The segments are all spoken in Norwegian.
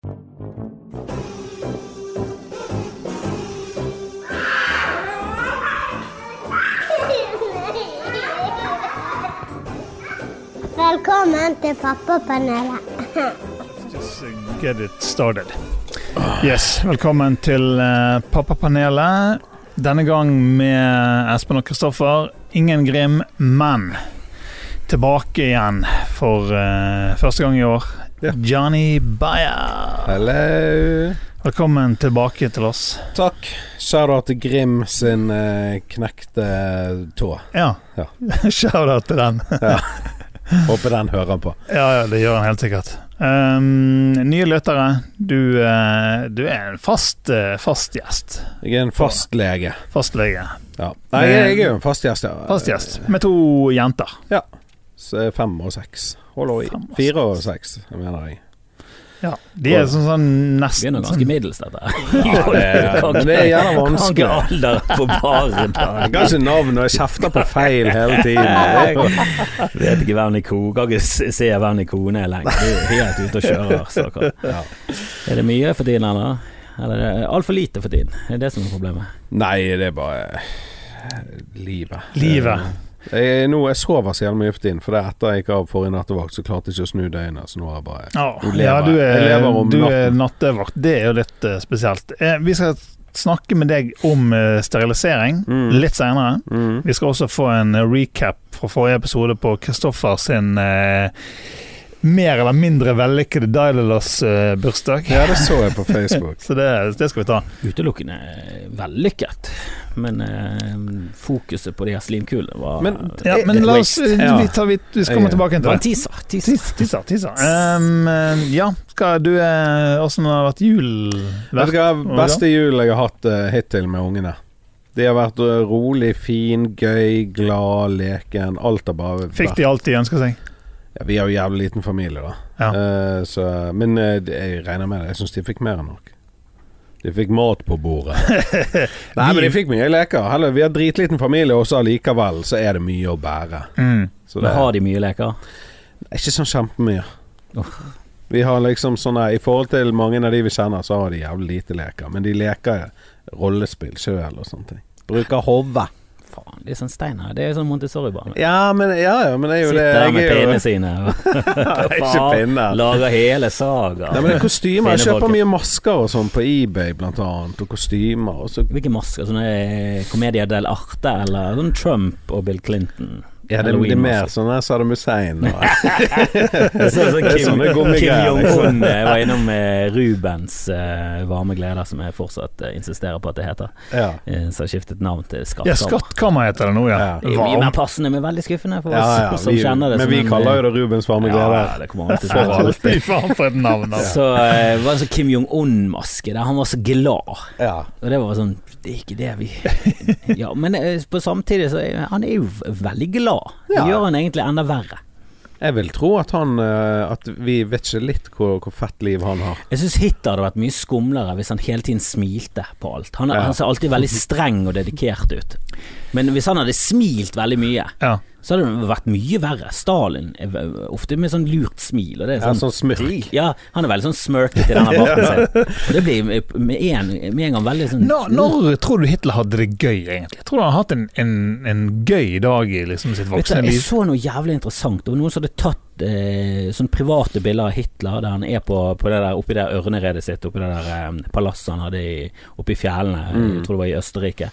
Velkommen til Pappapanelet. Uh, get it started. Yes, velkommen til uh, Pappapanelet. Denne gang med Espen og Kristoffer. Ingen Grim, men tilbake igjen for uh, første gang i år. Ja. Johnny Bayer. Hello. Velkommen tilbake til oss. Takk. Shout-out til Grim sin eh, knekte tå. Ja. Ja. Shout-out til den. Håper den hører han på. Ja, ja, det gjør han helt sikkert. Um, nye lyttere, du, uh, du er en fast, uh, fast gjest. Jeg er en fastlege. Fastlege. Ja. Nei, jeg, jeg er jo en fast gjest, ja. Fast gjest med to jenter. Er fem og seks. Fire og seks, mener jeg. Ja, De er sånn, sånn nesten Begynner ganske middels, dette. Ja, det, men det er gjerne Kan vanskelig. ikke alderen på baren. Jeg kan ikke navn, og jeg kjefter på feil hele tiden. Det er Vet ikke hvem i ko Kan ikke se hvem i kone er lenger. Du er helt ute og kjører, stakkar. Ja. Er det mye for tiden, eller? Eller er det altfor lite for tiden? Er det det som er problemet. Nei, det er bare livet. Livet. Jeg, nå, jeg sover så jævlig mye for tiden, for det er etter jeg gikk av forrige nattevakt, så klarte jeg ikke å snu døgnet. Så nå er jeg bare Ja, Du lever- ja, du er, jeg lever om du er nattevakt. Det er jo litt uh, spesielt. Eh, vi skal snakke med deg om uh, sterilisering Mm. litt seinere. mm. Vi skal også få en recap fra forrige episode på Kristoffer sin eh, mer eller mindre vellykkede Daidalos-bursdag. Ja, det så jeg på Facebook. Så det, det skal vi ta. Utelukkende vellykket, men eh, fokuset på de her slimkulene var Men Ja, Eh, men eh, la oss, ja. vi, tar, vi, vi skal komme tilbake det til var en det. teaser. teaser. Teaser, teaser. Um, eh, ja, skal du eh, Åssen har vært jul? Vet du hva, beste jul jeg har hatt eh, hittil med ungene. De har vært eh, rolig, fin, gøy, glad, leken. Alt har bare Fikk de alt de ønska seg? Ja, Vi har jo jævlig liten familie, da. Ja. Uh, så, men uh, jeg regner med det. Jeg syns de fikk mer enn nok. De fikk mat på bordet. Nei, men de fikk mye leker. Heller, vi har dritliten familie, og så allikevel så er det mye å bære. Mm. Så det Men har de mye leker? er ikke sånn kjempemye. Oh. Vi har liksom sånne I forhold til mange av de vi kjenner, så har de jævlig lite leker. Men de leker rollespill sjøl og sånne ting. Bruker hodet. Faen, de er sånn steiner. Det er jo sånn Montessori-barn. Ja, men, ja, ja, men det er jo det Sitter der med er jo- pinnene sine. Ikke Faen, pinner. Lager hele saga. Nei, men det er kostymer. Jeg kjøper mye masker og sånn på eBay, blant annet. Og kostymer. Og så Hvilke masker? Sånne Comedia del Arte eller sånn Trump og Bill Clinton? Ja, det, det er mer sånn her Saddam Hussein. Og, så, så Det Kim, Kim Jong-un eh, var innom eh, Rubens uh, varme gleder, som jeg fortsatt uh, insisterer på at det heter. ja. Uh, som har skiftet navn til Ja, Skattkammer. Skattkammer heter det nå, ja. Ja. Det er mye mer passende, men veldig skuffende for oss ja, som vi, kjenner det. men vi en, kaller jo det Rubens varme Ja, det kommer alltid til å være. Fy faen, for et navn. Så eh, var det en sånn Kim Jong-un-maske der han var så glad. Ja. Og det var sånn Det er ikke det vi Ja, men på samtidig så han er jo veldig glad. Det Ja. gjør han egentlig enda verre. Jeg vil tro at han eh, At vi vet ikke litt hvor, hvor fett liv han har. Jeg syns Hitler hadde vært mye skumlere hvis han hele tiden smilte på alt. Han, Ja. han ser alltid veldig streng og dedikert ut. Men hvis han hadde smilt veldig mye, Ja. Så hadde det vært mye verre. Stalin er ofte med sånn lurt smil. Og det er Ja, sånn, smirk. ja, han er veldig sånn smirkete i denne barten sin. Og det blir med en, med en gang veldig sånn Når, når tror du Hitler hadde det gøy, egentlig? Tror du han har hatt en, en, en gøy dag i liksom sitt voksne liv? jeg så noe jævlig interessant. Det var noen som hadde tatt eh, sånne private bilder av Hitler der han er på, på det der, oppi det ørneredet sitt, oppi det der eh, palasset han hadde i, oppe i fjellene, Mm. jeg tror det var i Østerrike.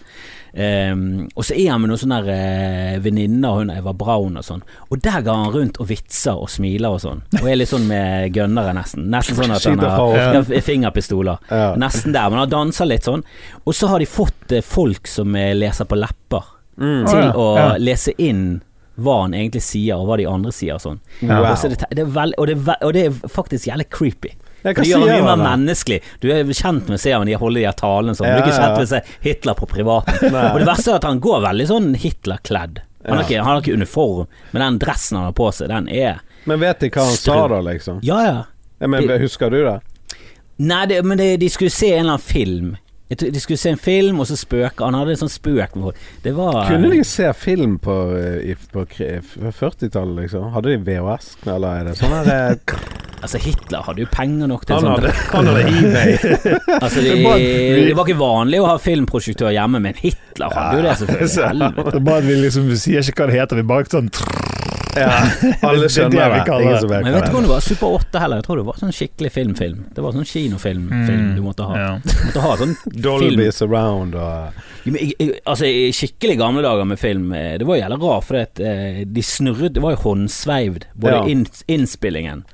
Um, og så er han med noen sånne eh, venninner, hun Eva Braun og sånn. Og der går han rundt og vitser og smiler og sånn. Og er litt sånn med gønnere, nesten. Nesten sånn at han har ja, fingerpistoler. Ja. Nesten der, men han danser litt sånn. Og så har de fått eh, folk som eh, leser på lepper Mm. Til å ja. lese inn hva han egentlig sier, og hva de andre sier og sånn. Wow. Og, det, det veld, og, det og det er faktisk jævlig creepy. Ja, det gjør han mye mer han menneskelig. Du er kjent med å se ham de holder de her talene sånn. Du er ikke kjent med å se Hitler på privaten. Og det verste er at han går veldig sånn Hitler-kledd. Han han har ikke uniform, men den dressen han har på seg, den er Men vet de hva han sa da, liksom? Ja, ja. Ja, men, husker du det? Nei, det, men det, de skulle se en eller annen film. De skulle se en film, og så spøke Han hadde en sånn spøk. Det var Kunne de se film på, eh, på 40-tallet, liksom? Hadde de VHS, eller er det sånn her eh, Altså, Hitler hadde jo penger nok til Han sånt. hadde, han hadde eBay. Altså, de, Det var- vi- det var ikke vanlig å ha filmprosjektør hjemme, men Hitler hadde jo det, selvfølgelig. Det er bare at vi liksom vi sier ikke hva det heter, vi bare sånn Ja, alle Det er det skjønner det. Ingen det. som vet Men jeg vet du ikke om det var Super 8 heller. Jeg tror det var sånn skikkelig filmfilm. Det var sånn kinofilmfilm mm. du måtte ha. Ja. Du måtte ha sånn film Dolby surround og Altså, i skikkelig gamle dager med film, eh, det var jævlig rart, for at, eh, de snurret Det var jo håndsveivd. Både Ja. innspillingen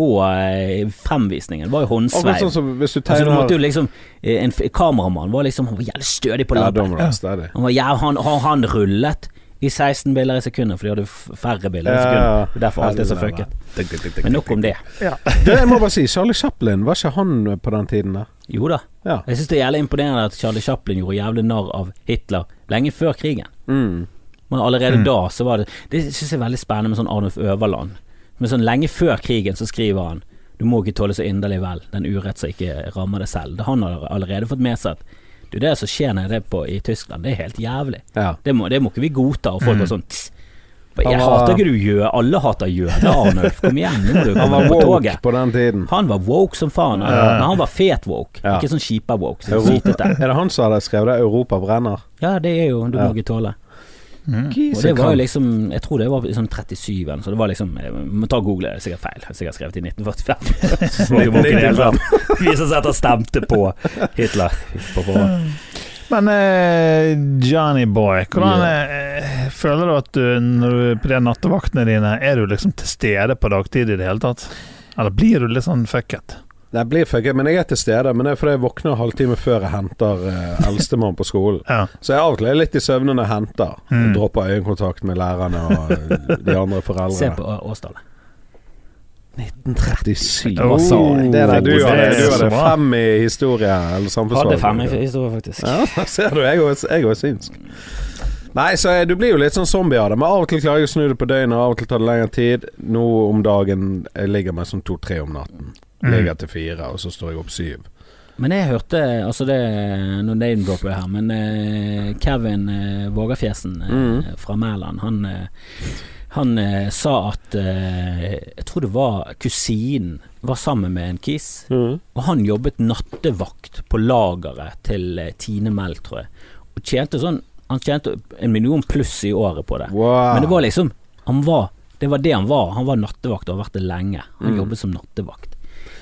og fremvisningen fremvisningen var jo håndsveiv. sånn som hvis du Altså, du måtte jo liksom eh, En kameramann var liksom Han var jævlig stødig på Ja, var jæv, han, han, han rullet i 16 bilder i sekundet, for de hadde færre bilder i Ja, sekundet. ja. Det er Derfor alt er så fucket. Men nok om det. Det jeg må bare si, Charlie Chaplin, var ikke han på den tiden der? Jo da. Ja. Jeg syns det er jævlig imponerende at Charlie Chaplin gjorde jævlig narr av Hitler lenge før krigen. Mm. Men allerede da så var det Det syns jeg er veldig spennende med sånn Arnulf Øverland. Men sånn lenge før krigen så skriver han Du må ikke tåle så inderlig vel den urett som ikke rammer deg selv. Det han har allerede fått med seg at du, det som skjer nede på i Tyskland, det er helt jævlig. Ja. Det må, det må ikke vi godta. Og folk Mm. sånn tss. Jeg var- hater ikke du jøde. Alle hater jøder, Arnulf. Kom igjen, nå du Han var på woke toget. på den tiden. Han var woke som faen. Ja. Men han var fet woke, Ja. ikke sånn skipa woke. Så Er det han som hadde skrevet det? 'Europa brenner'? Ja, det er jo Du må ikke tåle. Mm. Og det var jo liksom Jeg tror det var liksom sånn 37 så det var liksom jeg må ta og google, det er sikkert feil. Sikkert skrevet i 1945. Vi som. Viser seg at han stemte på Hitler på forhånd. Men eh, Johnny Boy, hvordan eh, føler du at du når du på de nattevaktene dine, er du liksom til stede på dagtid i det hele tatt? Eller blir du litt sånn fucket? Det blir fucket, men jeg er til stede. Men det er fordi jeg våkner halvtime før jeg henter eh, eldstemann på skolen. Ja. Så jeg av og til er litt i søvne når jeg henter. Mm. Dropper øyekontakt med lærerne og eh, de andre Se på Å- Åsdal. 1937. Oh, jeg? Det der, du hadde, er du hadde fem i historie eller samfunnsfag. Hadde fem i historie, faktisk. Ja, ser du. Jeg er også- er synsk. Nei, så jeg- du blir jo litt sånn zombie av det. Men av og til klarer jeg å snu det på døgnet, av og til tar det lengre tid. Nå om dagen Jeg ligger meg sånn to-tre om natten. Mm. Ligger til fire, og så står jeg opp syv. Men jeg hørte Altså det Nå name-dropper jeg her, men eh, Kevin uh, Vågafjesen eh, Mm. fra Mæland, han eh, han eh, sa at eh, Jeg tror det var kusinen var sammen med en kis. Mm. Og han jobbet nattevakt på lageret til eh, Tine Mell, tror jeg. Og tjente sånn Han tjente en million pluss i året på det. Wow. Men det var liksom Han var Det var det han var. Han var nattevakt og har vært det lenge. Han Mm. jobbet som nattevakt.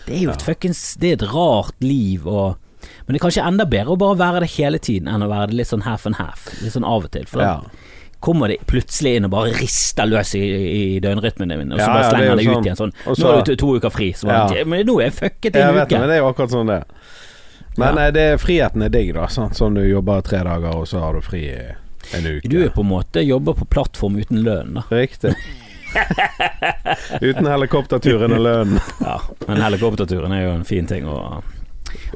Det er jo et fuckings Det er et rart liv og Men det er kanskje enda bedre å bare være det hele tiden enn å være det litt sånn half and half. Litt sånn av og til. For ja. da kommer de plutselig inn og bare rister løs i, i døgnrytmen din, og så bare slenger det er slenger jo de ut sånn. igjen sånn. Også, Nå er har du to, to uker fri. Så bare. Men nå er jeg fucket i en uke. det, det er jo akkurat sånn det er. Men Ja. eh, det, friheten er digg, da. Sant? Sånn du jobber tre dager, og så har du fri en uke. Du er på en måte jobber på plattform uten lønn, da. Riktig. Uten helikopterturen og lønnen. Ja, men helikopterturen er jo en fin ting å,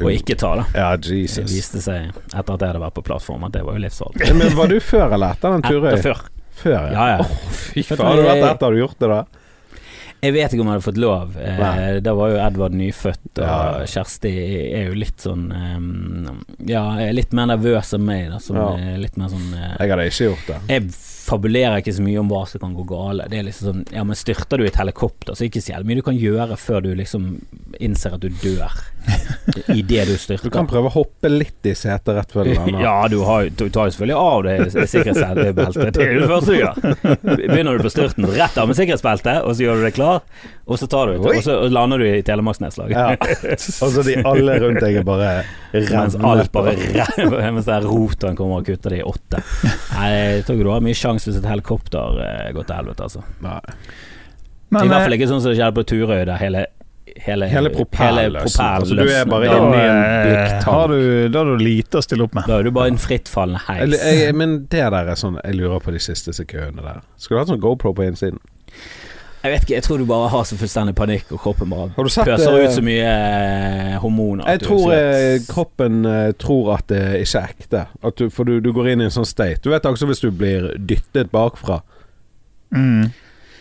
å ikke ta, da. Ja, Jesus. Det viste seg etter at jeg hadde vært på plattform at det var jo livsfarlig. Men var du før eller etter den turen? Etter før. Før, Ja, ja. Åh, fy faen. Har du vært etter? Har du gjort det, da? Jeg vet ikke om jeg hadde fått lov. Eh, da var jo Edvard nyfødt, og Ja. Kjersti er jo litt sånn um, Ja, er litt mer nervøs enn meg, da. Som Ja. er litt mer sånn uh, Jeg hadde ikke gjort det. Jeg fabulerer ikke så mye om hva som kan gå gale. Det er liksom sånn Ja, men styrter du i et helikopter, så er det ikke så jævlig mye du kan gjøre før du liksom innser at du dør i det du styrter. Du kan prøve å hoppe litt i setet rett før du lander. Ja, du, har, du tar jo selvfølgelig av det sikkerhetsbeltet. Det er det første du gjør. Begynner du på styrten, rett av med sikkerhetsbeltet, og så gjør du deg klar, og så tar du ut, Og så lander du i Telemarksnedslaget. Ja. Og så de alle rundt deg er bare Mens alt bare re- Mens den rotoren kommer og kutter det i åtte. Nei, jeg tror du har mye sjanse hvis et helikopter eh, går til helvete, altså. Nei. Men, I hvert eh, fall ikke sånn som det skjedde på Turøy, der hele Hele, Hele propellen løsnet. Altså, du er bare inne i en eh, blikktank. da har du lite å stille opp med. Da er du bare en frittfallende Jeg, heis. jeg, men det der er sånn Jeg lurer på de siste sekundene der. Skulle du hatt sånn GoPro på innsiden? Jeg vet ikke, jeg tror du bare har så fullstendig panikk, og kroppen bare Har du sett pøser eh, ut så mye eh, hormoner. Jeg tror eh, kroppen eh, tror at det ikke er ekte. At du, for du, du går inn i en sånn state. Du vet også hvis du blir dyttet bakfra. Mm.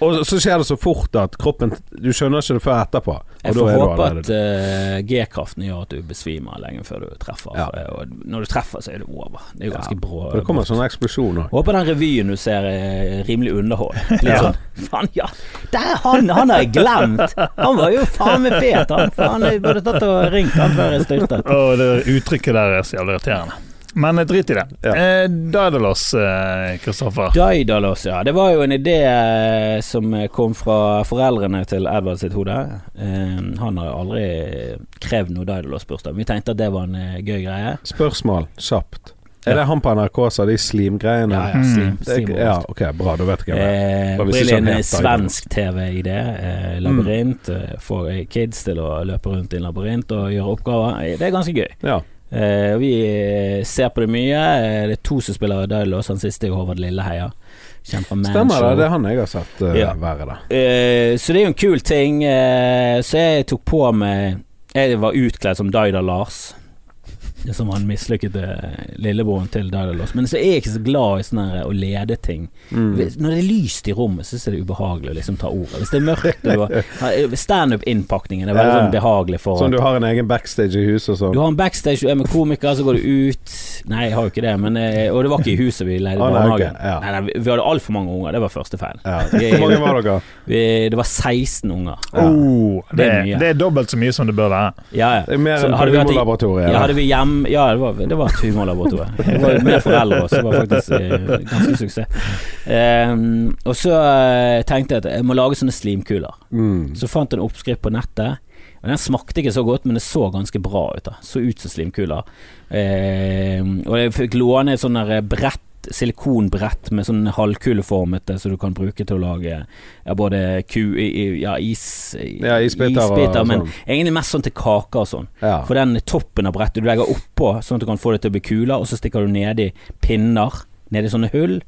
Og så skjer det så fort at kroppen Du skjønner ikke det før etterpå. Og Jeg får du håpe at uh, G-kraften gjør at du besvimer lenge før du treffer. Ja. Eh, Og når du treffer, så er det over. Det er jo ganske brå. Det kommer sånn eksplosjon òg. Håper den revyen du ser er rimelig underhold. Litt Ja. sånn Faen, ja! Der, han, han har jeg glemt! Han var jo faen meg fet, han. Faen, jeg burde tatt og ringt han før jeg styrtet. Og det uttrykket der er så jævlig irriterende. Men eh, drit i det. Ja. Eh, Daedalus, eh, Kristoffer. Daidalos, ja. Det var jo en idé eh, som kom fra foreldrene til Edvard sitt hode. Eh, han har aldri krevd noe Daidalos-bursdag. Vi tenkte at det var en eh, gøy greie. Spørsmål kjapt. Er Ja. det han på NRK som har de slimgreiene? Ja, ja, slim, Det er, slim ja, ok, bra. Da vet jeg hva det er. Eh, han en svensk TV-idé. Eh, labyrint. Mm. får kids til å løpe rundt i en labyrint og gjøre oppgaver. Eh, Det er ganske gøy. Ja. Eh, vi eh, ser på det mye. Eh, det er to som spiller Daidalos. Han siste er Håvard Lilleheia. Stemmer det. Det er han jeg har sett uh, Ja. være der. Så det er jo en kul ting. Så jeg tok på meg Jeg var utkledd som Daida-Lars. Som han mislykkede lillebroren til Daidalos. Men så er jeg ikke så glad i sånne her å lede ting. Mm. Når det er lyst i rommet, så er det ubehagelig å liksom ta ordet. Hvis det er mørkt har- Standup-innpakningen er veldig Ja. sånn behagelig for Sånn du har en egen backstage i huset og sånn. du har en backstage, du er med komikere, så går du ut Nei, jeg har jo ikke det, men eh, Og det var ikke i huset vi leide Ah, nei, barnehagen. ok, ja. Nei, nei, vi- hadde altfor mange unger, det var første feil. Ja. Hvor mange var dere? Vi, det var 16 unger. Oh, det, Det er det er dobbelt så mye som det bør være. Ja, ja. Det er mer Så enn på humorlaboratoriet. Ja, hadde vi hjem Ja, det var, det var et humorlaboratorium. Det var med foreldre også, det var faktisk eh, ganske suksess. Um, og så eh, tenkte jeg at jeg må lage sånne slimkuler. Mm. Så fant jeg en oppskrift på nettet. Og Den smakte ikke så godt, men det så ganske bra ut. da Så ut som slimkuler. Eh, og jeg fikk låne et sånt der brett silikonbrett med sånn halvkuleformete så du kan bruke til å lage ja, både ku, ja, is, Ja, isbiter og men sånn. egentlig mest sånn til kaker og sånn. Ja. For den toppen av brettet du legger oppå, sånn at du kan få det til å bli kuler, og så stikker du nedi pinner, nedi sånne hull,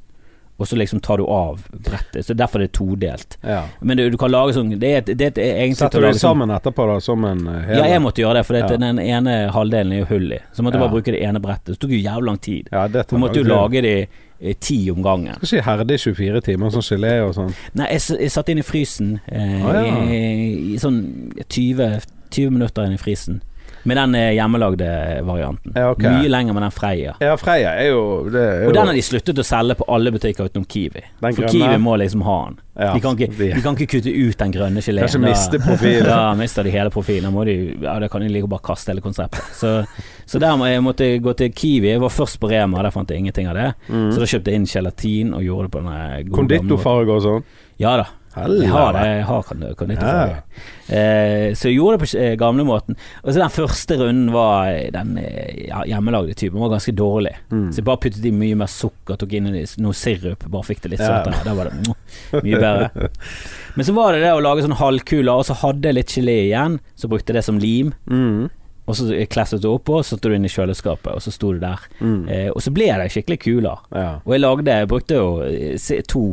og så liksom tar du av brettet. Så derfor er det todelt. ja. Men du, du kan lage sånn Det er, det er egentlig Setter du det sammen sånn- sammen etterpå, da, som en uh, Ja, jeg måtte gjøre det, for det, Ja. den ene halvdelen er jo hull i. Så måtte du Ja. bare bruke det ene brettet. Så tok jo jævlig lang tid. Ja, det Du måtte jo lage det i ti om gangen. Skal ikke i 24 timer, sånn gelé og sånn. Nei, jeg, jeg satt inn i frysen eh, Ah, i, i sånn 20, 20 minutter inn i frysen. Med den eh, hjemmelagde varianten. Ja, okay. Mye lenger med den Freia. Ja, Freia er jo det er jo, Og den har de sluttet å selge på alle butikker utenom Kiwi. Den For grønne. Kiwi må liksom ha den. ja, De kan, ikke, de- kan ikke kutte ut den grønne geleen. Kanskje miste profilen. Da mister de hele profilen. Da de, ja, da kan de like bare kaste hele konseptet. Så, så der må jeg måtte gå til Kiwi. Jeg var først på Rema, der fant jeg ingenting av det. Mm. Så da kjøpte jeg inn gelatin og gjorde det på den gode måten. Konditorfarge og sånn. Ja da. Jeg har det. Jeg har kon- ja. Eh, så jeg gjorde det på eh, gamlemåten. Og så den første runden var eh, den eh, hjemmelagde typen. var ganske dårlig. Mm. Så jeg bare puttet i mye mer sukker, tok inn noe sirup, bare fikk det litt Ja. søtere. Da var det mm, mye bedre. Men så var det det å lage sånn halvkuler, og så hadde jeg litt gelé igjen. Så brukte jeg det som lim. Mm. Og så klesset du oppå, så satte du inn i kjøleskapet, og så sto du der. Mm. Eh, og så ble det skikkelig kuler. Ja. Og jeg lagde Jeg brukte jo eh, to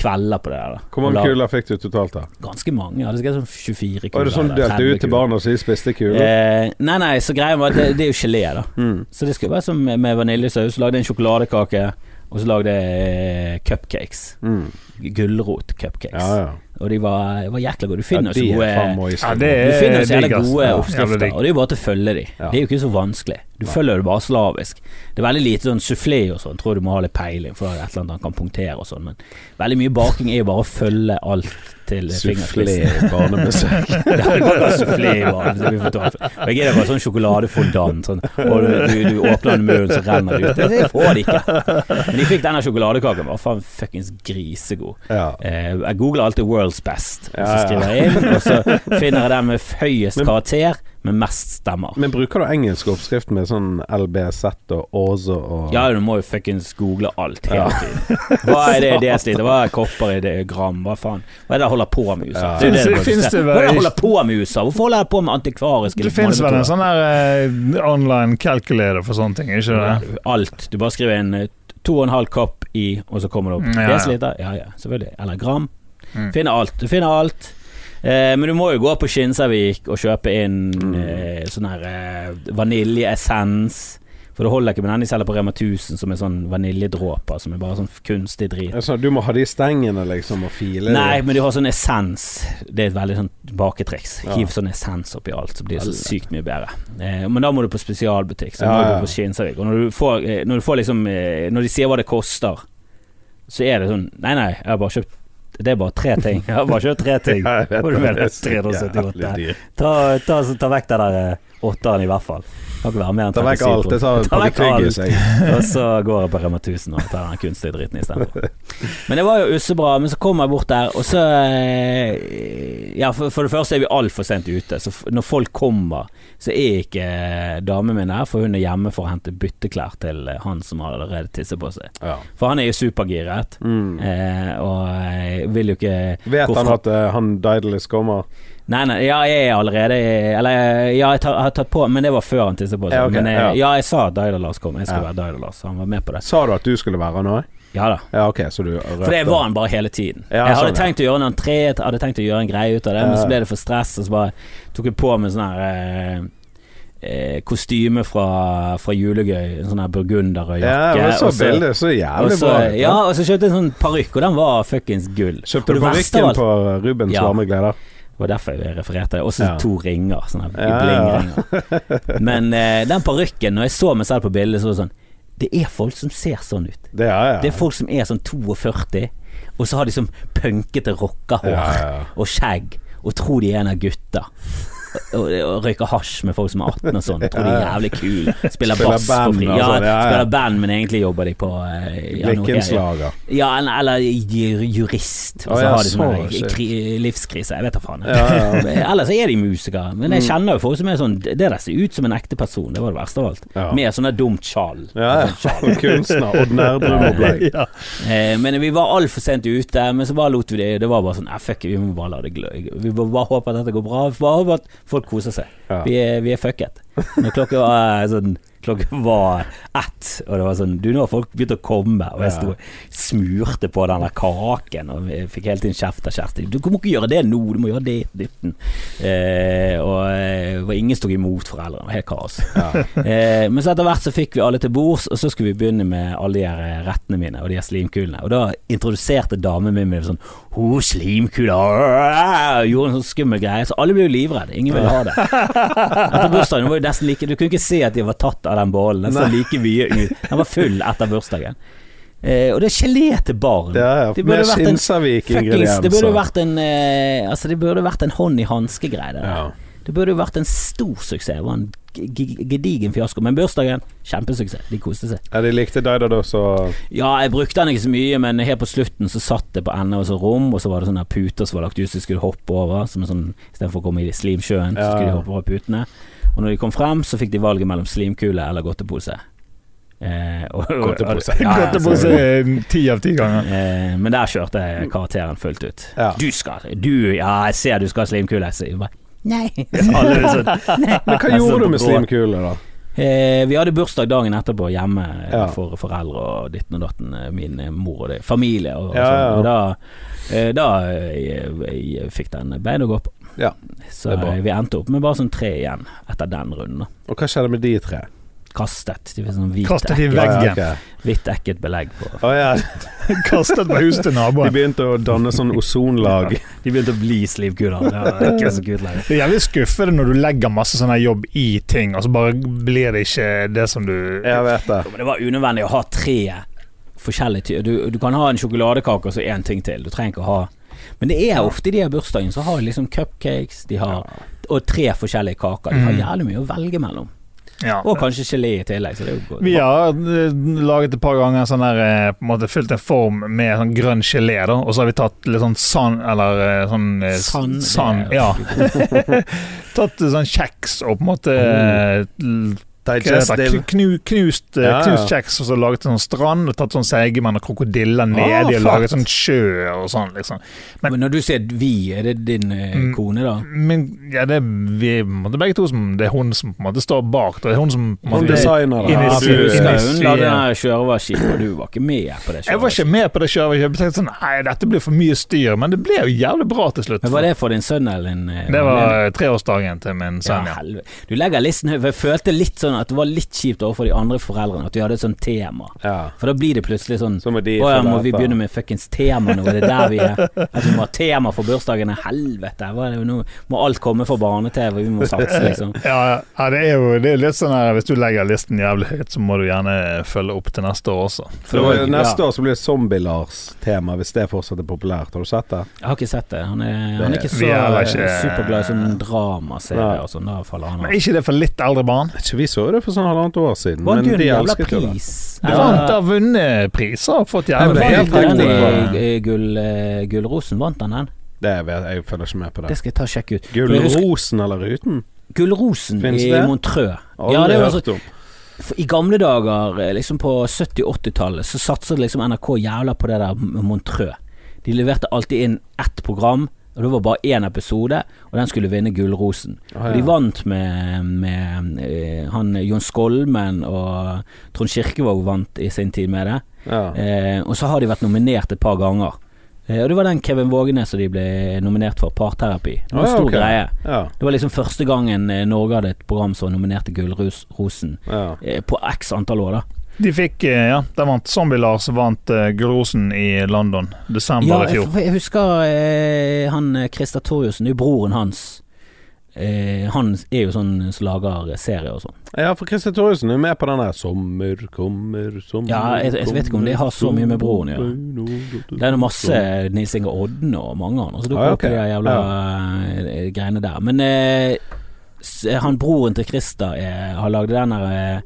kvelder på det der. Hvor mange kuler fikk du totalt, da? Ganske mange. Ja, det sikkert sånn 24 kuler. Var det sånn du delte 30 ut til barna så de spiste kuler? Eh, nei, nei, så greia var at det, det er jo gelé, da. Mm. Så det skulle være som med med vaniljesaus. Lagde en sjokoladekake, og så lagde jeg eh, cupcakes. Mm. Gulrot-cupcakes. Ja, ja. Og de var, var jækla gode. Du finner så de gode. Ja, du er finner så jævla gode oppskrifter, og det er jo bare til å følge de. Ja. Det er jo ikke så vanskelig. Du følger det bare slavisk. Det er veldig lite sånn sufflé og sånn, tror du må ha litt peiling, for det er et eller annet han kan punktere og sånn, men veldig mye baking er jo bare å følge alt til Sufflé fingerspissen. barnebesøk. Ja, det kan være sufflé i ta- Og jeg gidder bare sånn sjokoladefondant, sånn, og du, du, du åpner den munnen, så renner det ut. Det, får de ikke. Men de fikk denne sjokoladekaken, var faen fuckings grisegod. Ja. Eh, jeg googler alltid 'world's best', og så skriver jeg inn, og så finner jeg den med høyest karakter, med mest stemmer. Men bruker du engelsk oppskrift med sånn LBZ og Åse og Ja, du må jo fuckings google alt hele Ja. tiden. Hva er det i desiliter? Hva er kopper i det gram? Hva faen? Hva er det jeg holder på med, USA? Ja. Det er det, det se. det Hva er det jeg holder på med, USA? Hvorfor holder jeg på med antikvariske Det finnes vel en sånn der uh, online calculator for sånne ting, ikke det? Alt. Du bare skriver en eh, to og en halv kopp i, og så kommer det opp Mm, ja, ja. desiliter. Ja, ja, selvfølgelig. Eller gram. Mm. Finner alt. Du finner alt. Eh, men du må jo gå på Skinsarvik og kjøpe inn Mm. eh, sånn her eh, vaniljeessens. For det holder ikke med den de selger på Rema 1000, som er sånn vaniljedråper, som er bare sånn kunstig drit. Altså, du må ha de stengene, liksom, og file Nei, men de har sånn essens. Det er et veldig sånn baketriks. Ja. Hiv sånn essens oppi alt, så blir det så sykt mye bedre. Eh, men da må du på spesialbutikk. Så Ja, må du på Skinsavik. Og når du får, eh, når du får liksom eh, Når de sier hva det koster, så er det sånn Nei, nei, jeg har bare kjøpt Det er bare tre ting. Jeg har bare kjørt tre ting. Ja, jeg vet det. Det er så 378. jævlig dyrt. Ta, ta, ta vekk den der eh, åtteren i hvert fall. Kan ikke være enn Ta vekk alt. Det sa alt. jeg. og så går jeg på Rema 1000 og tar den kunstige dritten istedenfor. Men det var jo ussebra. Men så kommer jeg bort der, og så eh, Ja, for, for det første er vi altfor sent ute. Så når folk kommer, så er ikke eh, damen min der, for hun er hjemme for å hente bytteklær til eh, han som har allerede tisset på seg. Ja. For han er jo supergiret, Mm. og vil jo ikke Vet han at uh, han Daedalus kommer? Nei, nei, ja, jeg er allerede Eller ja, jeg tar, har tatt på Men det var før han tisset på seg. Ja, okay, men jeg, ja. ja. jeg sa at Daidalas kom. Jeg skulle Ja. være Daidalas. Han var med på det. Sa du at du skulle være han òg? Ja da. Ja, ok, så du For det var han bare hele tiden. Ja, jeg hadde sånn, ja. tenkt å gjøre en entré, hadde tenkt å gjøre en greie ut av det, men så ble det for stress, og så bare tok jeg på meg sånn her eh, eh, kostyme fra, fra julegøy, en sånn her burgunderrød Ja, og så- bildet. Så jævlig også, bra ja, og så kjøpte jeg en sånn parykk, og den var fuckings gull. Kjøpte du parykken på Rubens Ja. varme gleder? Det var derfor jeg refererte det. Også Ja. to ringer. Sånne bling-ringer. Men eh, den parykken, når jeg så meg selv på bildet, så var det sånn Det er folk som ser sånn ut. Det er ja. Det er folk som er sånn 42, og så har de sånn punkete rockehår og skjegg, og tror de er en av gutta. Og, og røyker hasj med folk som er 18 og sånn. Tror de er jævlig kule. Spiller, Spiller bass band på fri. Ja, sånn, ja, ja. spiller band, men egentlig jobber de på eh, ja, Blikkenslager. Ja, eller, eller jurist. Og så ja, har de sånn så livskrise. Jeg vet da faen. Men Ellers er de musikere. Men jeg kjenner jo folk som er sånn Det der ser ut som en ekte person. Det var det verste av alt. Med sånn der dumt skjall. Ja, ja. Kunstner. Odd Nerdrum-opplegg. Ja. Eh, men vi var altfor sent ute, men så bare lot vi det. Det var bare sånn Fuck, vi må bare la det glø. Vi må bare håpe at dette går bra. Vi bare håpe at folk koser seg. Ja. Vi, er, vi er fucket. Når klokka var eh, sånn Klokka var ett, og det var sånn Du, nå har folk begynt å komme, og jeg sto og smurte på den der kaken, og jeg fikk hele tiden kjeft av Kjersti. Du må ikke gjøre det nå, du må gjøre det dytten. Eh, og og, ingen som tok imot foreldrene. Det var helt kaos. Eh, men så etter hvert så fikk vi alle til bords, og så skulle vi begynne med alle de her eh, rettene mine og de her slimkulene. Og da introduserte damen min meg sånn Ho, slimkuler øh, Gjorde en sånn skummel greie, så alle ble jo livredde. Ingen ville ha det. Etter bursdagen var jo nesten like Du kunne ikke se at de var tatt av den bålen. Den så like mye ut. Den var full etter bursdagen. Eh, og det er gelé til barn. Ja, ja. Det burde vært en Fuckings, det burde vært en eh, Altså, det burde vært en hånd i hanske-greie. det. Ja. Det burde vært en stor suksess. Det var en gedigen fiasko. Men bursdagen, kjempesuksess. De koste seg. Ja, de likte Daedalus og Ja, jeg brukte den ikke så mye, men helt på slutten så satt det på enden av et rom, og så var det sånne puter som var lagt ut de skulle hoppe over. Som en sånn, Istedenfor å komme i slimsjøen, så skulle de hoppe over putene. Og når de kom frem, så fikk de valget mellom slimkule eller godtepose. Eh, og, og, Godtepose. ja, ja, Godtepose ti av ti ganger. Eh, men der kjørte jeg karakteren fullt ut. Ja. Du skal Du, ja, jeg ser du skal ha slimkule. Så jeg bare Nei. Alle er sånn, nei. Men hva gjorde du med slimkule, da? Eh, vi hadde bursdag dagen etterpå hjemme eh, Ja. for foreldre og ditten og datten, eh, min eh, mor og det, familie og, og Ja, sånn. ja. Og da, eh, da jeg, jeg fikk den bein å gå på. Ja, Så vi endte opp med bare sånn tre igjen etter den runden. Og hva skjedde med de tre? Kastet. De sånn hvit, Kastet i veggen. Ja, hvitt ekkelt belegg på. Oh, ja, Kastet på huset til de begynte å danne sånn ozonlag. De begynte å bli slivkuler. Det var ikke så kult lenger. Det er jævlig skuffende når du legger masse sånn jobb i ting, og så bare blir det ikke det som du Jeg vet det. Men det var unødvendig å ha tre forskjellige. Du, du kan ha en sjokoladekake og så én ting til. Du trenger ikke å ha Men det er ofte i de her bursdagene så har de liksom cupcakes, de har og tre forskjellige kaker. De har Mm. jævlig mye å velge mellom. Ja. Og kanskje gelé i tillegg. Vi har eh, laget et par ganger sånn der eh, På en måte fylt en form med sånn grønn gelé, da, og så har vi tatt litt sånn sand Eller eh, sånn Sand, sand Ja. tatt sånn kjeks og på en måte eh, Digestive. Knu, knust, eh, Ja, ja. knust kjeks, og så laget en sånn strand, og tatt sånn seigmenn og krokodiller nedi, og fett. laget sånn sjø og sånn, liksom. Men- Men når du sier vi, er det din eh, Mm. kone, da? Men ja, det er vi måtte begge to som Det er hun som på en måte står bak. Det er hun som på en Hun måte- designer det. Ja, sy- du- la den sjørøverskipet, og du var ikke med på det Jeg var ikke med på det sjørøverskipet. Jeg tenkte sånn Nei, dette blir for mye styr. Men det ble jo jævlig bra til slutt. Men Var det for din sønn eller din eh, Det var treårsdagen til min sønn, ja. Du legger listen høyt. for Jeg følte litt sånn at det var litt kjipt overfor de andre foreldrene at vi hadde et sånt tema. Ja. For da blir det plutselig sånn Å ja, må vi begynne med fuckings tema nå? Det Er der vi er? At vi må ha tema for bursdagene? Helvete! Hva er det nå? Må alt komme for barne-TV? Vi må satse, liksom. Ja, ja, det er jo det er litt sånn her Hvis du legger listen jævlig høyt, så må du gjerne følge opp til neste år også. For det var, neste år så blir det Zombie-Lars-tema, hvis det fortsatt er populært. Har du sett det? Jeg har ikke sett det. Han er, han er ikke så er ikke- superglad i sånn dramaserie og sånn. Da faller han Men av. er ikke det for litt eldre barn? Ikke vi så jo det for sånn halvannet år siden, Vant jo men en de jævla elsket jo det. Vant har vunnet priser og fått i gull, eh, Gullrosen? Vant han den? Det vet jeg, jeg følger ikke med på Det det. skal jeg ta og sjekke ut. Gullrosen eller Ruten? Gullrosen i? Montreux. Aldri Ja, det var hørt altså, om. for I gamle dager, eh, liksom på 70-80-tallet, så satset liksom NRK jævla på det der Montreux. De leverte alltid inn ett program, og det var bare én episode, og den skulle vinne Gullrosen. Ah, Og de vant med, med eh, han Jon Skolmen og Trond Kirkevåg vant i sin tid med det. Ja. Eh, og så har de vært nominert et par ganger. Eh, og det var den Kevin Vågenes som de ble nominert for, Parterapi. Det var en Ah, stor okay. greie. Ja. Det var liksom første gangen eh, Norge hadde et program som var nominert til Gullrosen ja. eh, på x antall år, da. De fikk, eh, ja, de vant Zombie-Lars vant uh, Gullrosen i London, desember Ja, i fjor. jeg husker eh, han eh, Christer Torjussen, det er jo broren hans. Eh, han er jo sånn som lager serier og sånn. ja, for Christer Thoresen er med på den der 'Sommer kommer, sommer Ja, jeg- jeg vet ikke om det har så mye med broren å gjøre. Det er noe masse Nils Inge Odden og mange andre som dukker Ah, opp i de jævla ja. greiene der. Men eh, han broren til Christer eh, har lagd den der eh,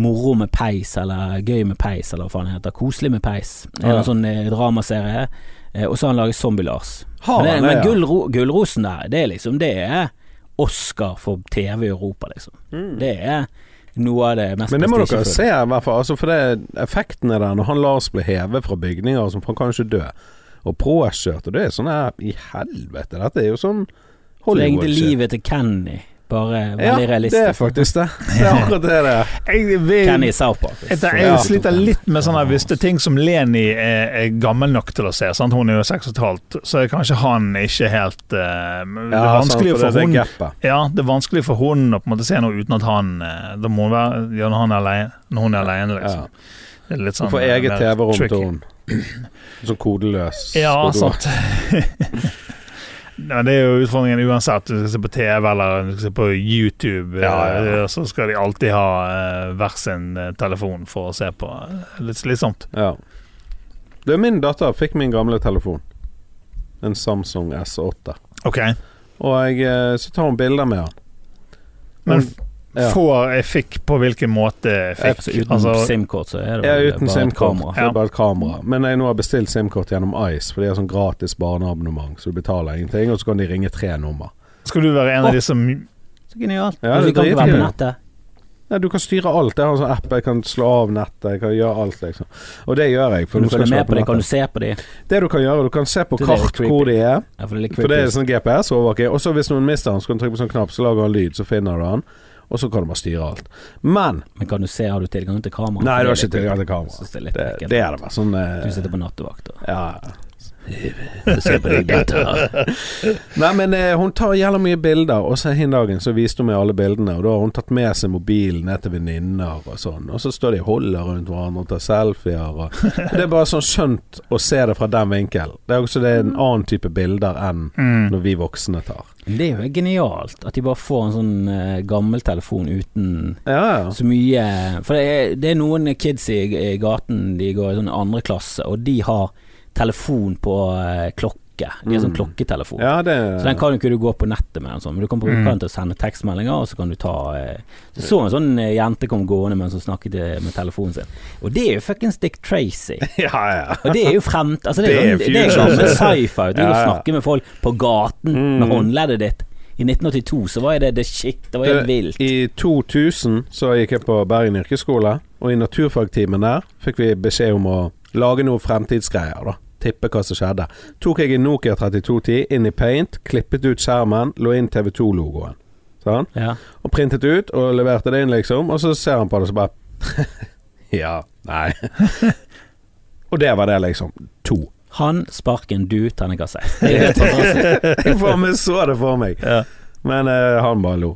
Moro med peis, eller Gøy med peis, eller hva faen det heter. Koselig med peis. En ja. sånn eh, dramaserie. Eh, og så har han laget Zombie-Lars. Men, det- men ja? Gullro, Gullrosen der, det er liksom Det er Oscar for TV i Europa, liksom. Det er noe av det mest Mm. Men det må dere se, i hvert fall. Altså, for det effektene der når han Lars ble hevet fra bygninger, sånn, for han kan jo ikke dø, og påkjørt, og det er sånn her I helvete, dette er jo sånn Så Hollywood-shit. livet til Kenny, bare Ja, veldig det er realistisk. faktisk det. Det er akkurat det det er. Jeg, vil, Kenny i South jeg, jeg, sliter litt med sånne hvis det er ting som Leni er, er gammel nok til å se. Sant? Hun er jo seks og et halvt, så er kanskje han ikke helt uh, Det er Ja, vanskelig sant, for for det hun det. Ja, det er vanskelig for hun å på en måte se noe uten at han eh, Da må hun være ja, når, han er alene, når hun er alene, liksom. Ja. Det er litt sånn Hun får eh, eget TV-rom til hun. Sånn kodeløs. Ja, sant. Ja, det er jo utfordringen uansett. Du skal se på TV eller du skal se på YouTube, Ja, ja. eh, så skal de alltid ha eh, hver sin eh, telefon for å se på. Litt slitsomt. Ja. Det er min datter fikk min gamle telefon. En Samsung S8. Ok, Og jeg, så tar hun bilder med den. men ja. får jeg fikk på hvilken måte jeg fikk? Altså, uten Altså, SIM-kort så er det Ja, uten bare et kamera. Ja. kamera. Det er bare et kamera. Men jeg nå har bestilt SIM-kort gjennom Ice, for de har sånn gratis barneabonnement, så du betaler ingenting, og så kan de ringe tre nummer. skal du være en av de som Så genialt. Ja, er kan ikke være på nettet. Ja, du kan styre alt. Jeg har en sånn app, jeg kan slå av nettet, jeg kan gjøre alt, liksom. Og det gjør jeg. For Kan du skal med på det? Kan du se på de? Det du kan gjøre, du kan se på kart hvor de er. Ja, for det er For det er sånn GPS-overvåking. Og så hvis noen mister den, så kan du trykke på sånn knapp, så lager han lyd, så finner du den. Og så kan bare styre alt. Men Men kan du se, har du tilgang til kamera? Nei, du har ikke tilgang til kamera. det det, er det bare. Sånn eh, Du sitter på nattevakt og Ja. Se på deg, dette. Nei, men eh, hun tar jævla mye bilder, og så hin dagen så viste hun meg alle bildene, og da har hun tatt med seg mobilen ned til venninner og sånn, og så står de og holder rundt hverandre og tar selfier og Det er bare sånn skjønt å se det fra den vinkel. Det er også det er en annen type bilder enn mm, når vi voksne tar. Det er jo genialt at de bare får en sånn uh, gammel telefon uten Ja, ja. så mye For det er, det er noen kids i, i gaten, de går i sånn andre klasse, og de har telefon på eh, klokke. De har sånn Mm. klokketelefon. Ja, det Så den kan jo ikke du gå på nettet med, sånn, men du kan bruke den til å sende tekstmeldinger, og så kan du ta eh, Så så en sånn eh, jente kom gående mens hun snakket med telefonen sin, og det er jo fuckings Dick Tracy. Ja, ja. Og det er jo fremt Altså, det er, er sånn, gammel sci-fi. Du Ja, ja. snakke med folk på gaten Mm. med håndleddet ditt. I 1982 så var det det shit. Det var helt vilt. I 2000 så gikk jeg på Bergen yrkesskole, og i naturfagtimen der fikk vi beskjed om å lage noe fremtidsgreier, da. Tippe hva som skjedde. Tok jeg en Nokia 3210 inn i Paint, klippet ut skjermen, lå inn TV2-logoen. Sånn? Ja. Og printet ut, og leverte det inn, liksom. Og så ser han på det, og så bare Ja, nei. og det var det, liksom. To. Han, sparken, du, terningkast seks. Jeg faen meg så det for meg. ja. Men eh, han bare lo.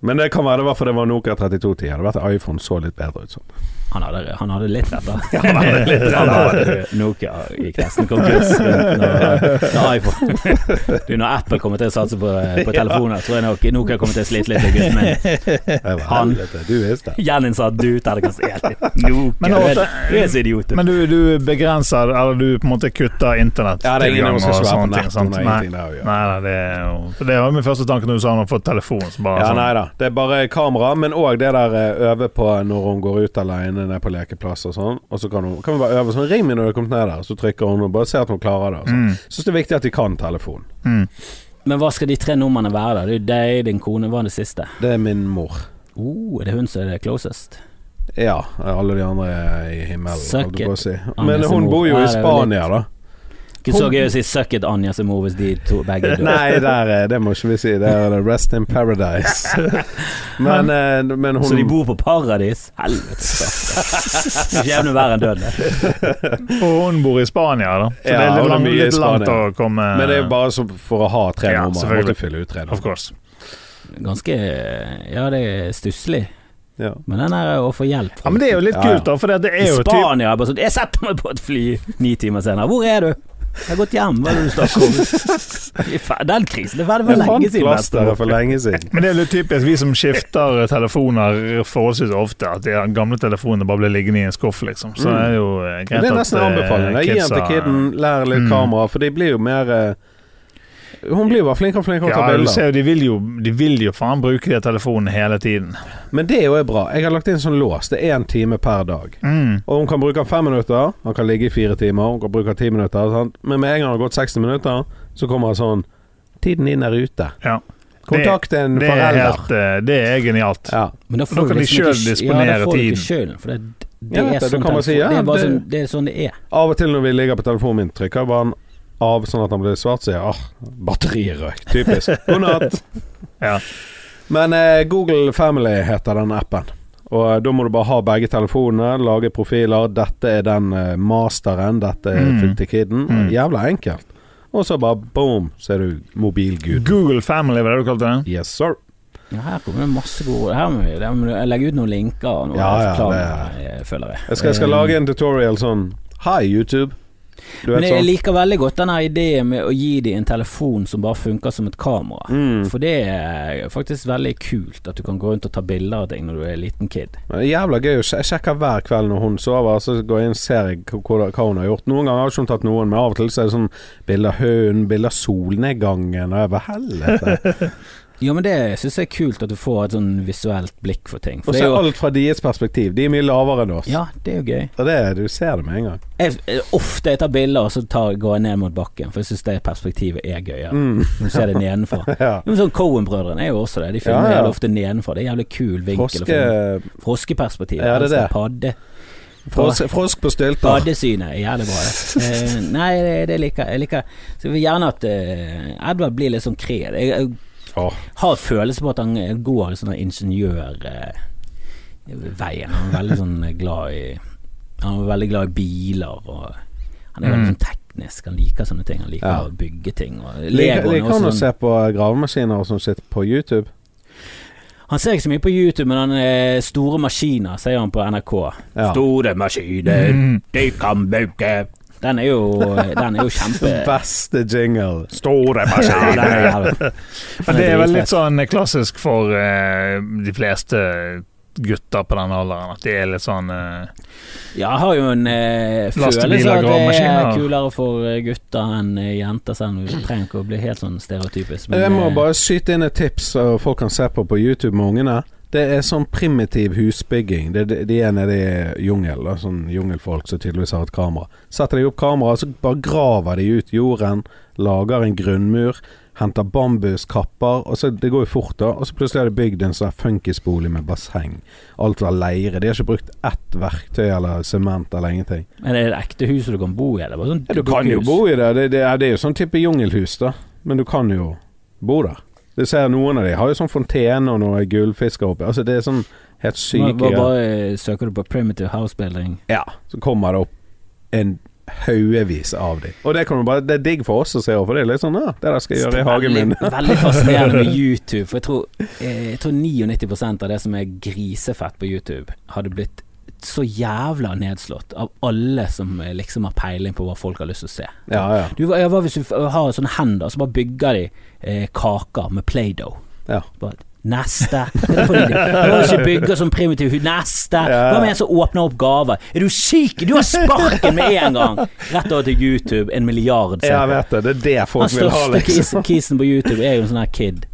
Men det kan være det var fordi det var Nokia 3210. Det hadde vært iPhone så litt bedre ut. Sånn. Han hadde, han hadde litt rett da. han hadde litt rett Han hadde Nokia gikk nesten konkurs når, når iPhone Du, Når Apple kommer til å satse på, på telefoner, tror jeg nok Nokia kommer til å slite litt. Gutten min. Han-. Gjeninnsatt du, terningkast én. Nokia. Du er, så idiot. Men du, du begrenser, eller du på en måte kutter internett Ja, det er ingen som skal svære på nett. Nei, nei, nei, det er jo Det var min første tanke når du sa han har fått telefon. Så bare Ja, sånn, nei da. Det er bare kamera, men òg det der eh, øve på når hun går ut alene ned på lekeplass og sånn. Og så kan hun kan vi bare øve sånn Ring meg når du har kommet ned der. Så trykker hun og bare ser at hun klarer det. og sånn. Mm, Syns det er viktig at de kan telefon. mm. Men hva skal de tre numrene være, da? Det er jo deg, din kone, hva er det siste? Det er min mor. Oh, er det hun som er det closest? Ja, alle de andre er i himmelen, holdt jeg på å si. Men hun bor jo i Spania, da. Ikke så gøy å si 'suck it, Anja som mor' hvis de to begge dør. Nei, der, er- det må ikke vi si. Det er Rest in Paradise. Men, eh, men hun Så de bor på paradis? Helvete. Skjebne verre enn døden. Og hun bor i Spania, da. Så Ja, det er litt, lang, mye i litt langt å komme Men det er jo bare så for å ha tre Ja, nummer. Måtte fylle ut tre. Of course. Ganske Ja, det er stusslig. Ja. Men den er å få hjelp fra Ja, Men det er jo litt kult, da. For det er jo I Spania sånn Jeg setter meg på et fly ni timer senere. Hvor er du? Jeg har gått hjem. Hva er det du snakker om? Den krisen er ferdig for lenge siden. for lenge siden. Men det er litt typisk vi som skifter telefoner forholdsvis ofte, at de gamle telefonene bare blir liggende i en skuff, liksom. Så Mm. er det jo eh, greit Det er nesten at, eh. Gi den til kiden, lær litt Mm. kamera, for de blir jo mer eh, Hun blir bare flinkere og flinkere til å Ja, ta du bilder. ser jo, de vil jo, de vil jo faen bruke de telefonene hele tiden. Men det er jo bra. Jeg har lagt inn sånn lås. Det er én time per dag. Mm. Og hun kan bruke den fem minutter. Han kan ligge i fire timer. Hun kan bruke den ti minutter. Sant? Men med en gang det har gått 60 minutter, så kommer det sånn Tiden din er ute. Ja. Kontakt en Det er, forelder. helt, eh, det er genialt. Ja. Men da Da får du kan de liksom selv ikke, disponere ja, da får tiden. Selv, for det, det Ja, er sånn si, ja, det, er bare det- sånn, det er sånn det er. Av og til når vi ligger på telefonen min, trykker jeg bare av sånn at han blir svart, sier ja, ah, batteriet. Typisk. God natt. Ja. Men eh, Google Family heter den appen. Og eh, da må du bare ha begge telefonene, lage profiler. Dette er den eh, masteren, dette er Mm. til. Mm. Jævla enkelt. Og så bare boom, så er du mobilgud. Google Family, var det du kalte det? Yes, sir. Ja, her kommer det masse gode Her må vi, der må du legge ut noen linker og noe Ja, ja, forklaringer, jeg føler jeg. Jeg skal, jeg skal Eh, lage en tutorial sånn Hi, YouTube. Men jeg sånn. liker veldig godt denne ideen med å gi dem en telefon som bare funker som et kamera. Mm. For det er faktisk veldig kult at du kan gå rundt og ta bilder av ting når du er liten kid. Men det er jævla gøy Jeg sjekker hver kveld når hun sover, så går jeg inn og ser hva hun har gjort. Noen ganger har ikke hun tatt noen, men av og til så er det sånn bilder av hunden, bilder av solnedgangen, og jeg bare helvete. Ja, men det syns jeg er kult at du får et sånn visuelt blikk for ting. For Og så jo alt fra deres perspektiv. De er mye lavere enn oss. Ja, det er jo gøy. Og det, du ser det med en gang. Jeg, ofte jeg tar bilder, og så tar, går jeg ned mot bakken, for jeg syns det perspektivet er gøyere. Mm. Du ser det nedenfra. Ja. Men sånn Cohen-brødrene er jo også det. De filmer Ja, ja. ofte nedenfra. Det er jævlig kul vinkel. Froske. Froskeperspektiv. Ja, det er det. Padde. frosk, frosk på stylter. Badesynet er jævlig bra. Eh, nei, det, det liker jeg. liker Så jeg vil gjerne at uh, Edvard blir litt sånn kred. Jeg, jeg Åh. har følelse på at han går i sånn ingeniørveien. han er veldig sånn glad i Han er veldig glad i biler og Han er veldig Mm. sånn teknisk. Han liker sånne ting. Han liker Ja. å bygge ting. Og Liker er han å sånn se på gravemaskiner som sitter på YouTube? Han ser ikke så mye på YouTube, men han er store maskiner, sier han på NRK. Ja. Store maskiner, Mm. de kan bygge Den er jo, den er jo kjempe Beste jingle. Store Ja, den er jævlig. Men det er vel litt sånn klassisk for uh, de fleste gutter på den alderen. At de er litt sånn uh, Ja, jeg har jo en uh, følelse av at det er kulere for eh, gutter enn eh, jenter, selv om vi trenger ikke å bli helt sånn stereotypisk. Jeg må eh, bare skyte inn et tips så folk kan se på på YouTube med ungene. Det er sånn primitiv husbygging. Det, de, de er nede i jungel, da, sånn jungelfolk som tydeligvis har et kamera. Setter de opp kamera, så bare graver de ut jorden, lager en grunnmur, henter bambuskapper, og så Det går jo fort, da. Og så plutselig har de bygd en sånn funkisbolig med basseng. Alt var leire. De har ikke brukt ett verktøy eller sement eller ingenting. Men er det et ekte hus du kan bo i? Eller bare sånn Ja, du kan jo bo i det. Det, det, er- det er jo sånn type jungelhus, da. Men du kan jo bo der. Du ser noen av de har jo sånn fontene og noen gullfisker oppi. Altså Det er sånn helt syke bare, bare søker du på primitive house building Ja, så kommer det opp en haugevis av de. Og det, bare, det er digg for oss å se, for det er litt sånn Ja, det der skal jeg gjøre i hagen min. Veldig, veldig fascinerende med YouTube. For jeg tror, eh, jeg tror 99% av det som er grisefett på YouTube, hadde blitt så jævla nedslått av alle som eh, liksom har peiling på hva folk har lyst til å se. Ja, ja. Du, hva hvis du har sånne hender, så bare bygger de eh, kaker med Play-Doh. ja. Bare, Neste. Det må ikke bygge sånn primitiv hud. Neste. Hva med en som åpner opp gaver? Er du syk? Du har sparken med en gang! Rett over til YouTube. En milliard ser Jeg vet det. Det er det folk vil ha, liksom. Den kisen, kisen på YouTube er jo en sånn her kid.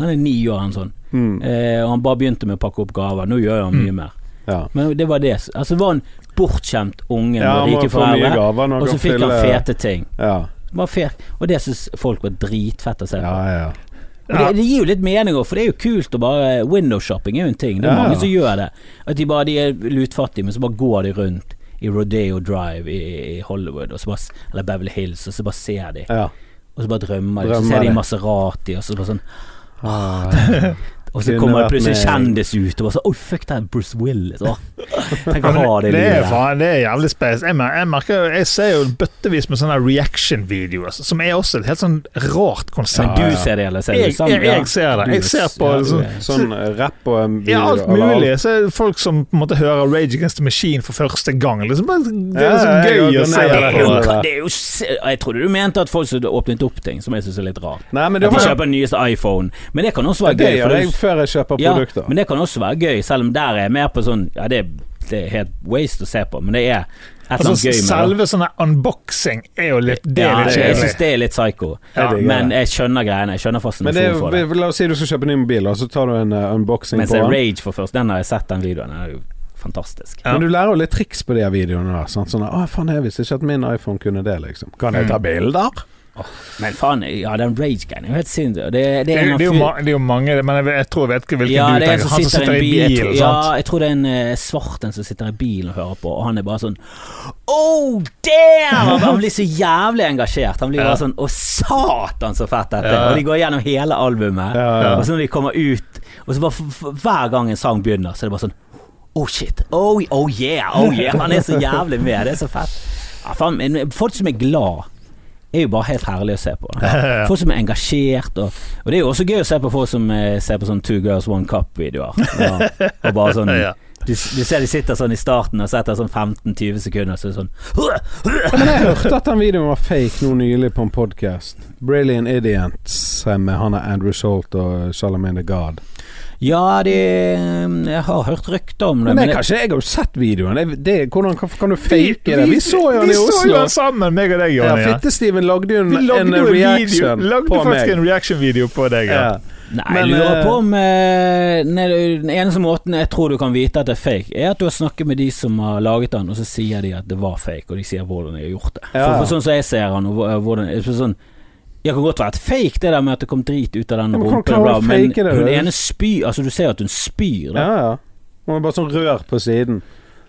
Han er ni år, han sånn. Mm. Eh, og han bare begynte med å pakke opp gaver. Nå gjør han mye mer. Ja. Men det var det. Altså, det var en bortskjemt unge med Ja, rike foreldre, og så fikk fikk han fete ting. Ja. Og det syns folk var dritfett å se på. ja, ja. Ja. det, det gir jo litt mening òg, for det er jo kult å bare Windowshopping er jo en ting. Det er mange som gjør det. At de bare de er lutfattige, men så bare går de rundt i Rodeo Drive i, i Hollywood, bare, eller Beverly Hills, og så bare ser de. ja. Og så bare drømmer de. Så ser de. Maserati, og så bare sånn Ah, Og så kommer det plutselig med. kjendis ut og bare sånn Oi, fuck, det er Bruce Willis. Tenk å ha det det, er livet. faen, det er jævlig spes. Jeg, jeg merker Jeg ser jo bøttevis med sånne reaction-videoer, som er også et helt sånn rart Men du ser det, eller ser du Jeg, sammen? jeg, jeg ser det. Jeg ser på ja, du sånn, er- Sånn eh, rapp og video, ja, alt mulig. Så er det folk som på en måte hører Rage Against the Machine for første gang. Liksom, det er Ja, gøy ja, jeg gøy å se det er jo, det. er jo Jeg trodde du mente at folk som hadde åpnet opp ting, som jeg syns er litt rart. Nei, men det At de kjøper den nyeste iPhone. Men det kan også være Det gøy. for det- jeg før jeg kjøper Ja, produkter. men det kan også være gøy, selv om der er jeg mer på sånn Ja, det, det er helt waste å se på, men det er Altså, selve sånne unboxing er jo litt Det Ja, er jeg syns det er litt psycho. Ja, men jeg skjønner greiene. Jeg skjønner fascinasjonen for det. la oss si du skal kjøpe en ny mobil, og så tar du en uh, unboxing Mens på den. Rage for først, den har jeg sett, den videoen. Den er jo fantastisk. Ja. Men du lærer jo litt triks på de videoene. der sånn, Sånn, Å, faen, jeg visste ikke at min iPhone kunne det, liksom. Kan jeg ta Mm. Bilder? Men faen, ja, den Rage-greien er jo helt sinnssyk. Det, det, Det, det, er jo mange, men jeg, jeg tror jeg vet ikke hvilken ja, du er tenker. Han som sitter i bil. Jeg tror, ja, jeg tror det er en uh, svart en som sitter i bilen og hører på, og han er bare sånn Oh, damn! Han, blir så jævlig engasjert. Han blir bare sånn Å, satan, så fett dette. Og de går gjennom hele albumet. Og så når de kommer ut, og så bare hver gang en sang begynner, så er det bare sånn Oh shit. Oh, oh yeah. Oh yeah. Han er så jævlig med. Det er så fett. Ja, faen, men folk som er glad er jo bare helt herlig å se på. Folk som er engasjert, og, og det er jo også gøy å se på folk som eh, ser på sånn Two Girls One Cup-videoer. Ja. Og bare sånn du, du ser de sitter sånn i starten, og så etter sånn 15-20 sekunder så er det sånn Men jeg hørte at den videoen var fake nå nylig på en podkast. Brilliant Idiots med han er Andrew Salt og Charlamagne the God. Ja, de Jeg har hørt rykter om det, Men men jeg, kanskje jeg har jo sett videoen. Det, det, hvordan kan, kan du fake det? Vi så jo den vi så jo den sammen, meg og deg, Jonny. Ja, Fitte-Steven lagde jo en, lagde en en video, lagde på faktisk meg. en reaction-video på deg. Ja. Ja. Nei, Men, jeg lurer eh, på om eh, nei, Den eneste måten jeg tror du kan vite at det er fake, er at du har snakket med de som har laget den, og så sier de at det var fake, og de sier hvordan de har gjort det. Ja, For, for sånn som jeg ser han, og hvordan sånn, Jeg kan godt være et fake, det der med at det kom drit ut av den rumpen, men det, hun ene spyr Altså, du ser at hun spyr, da. ja, ja. Hun er bare sånn rør på siden.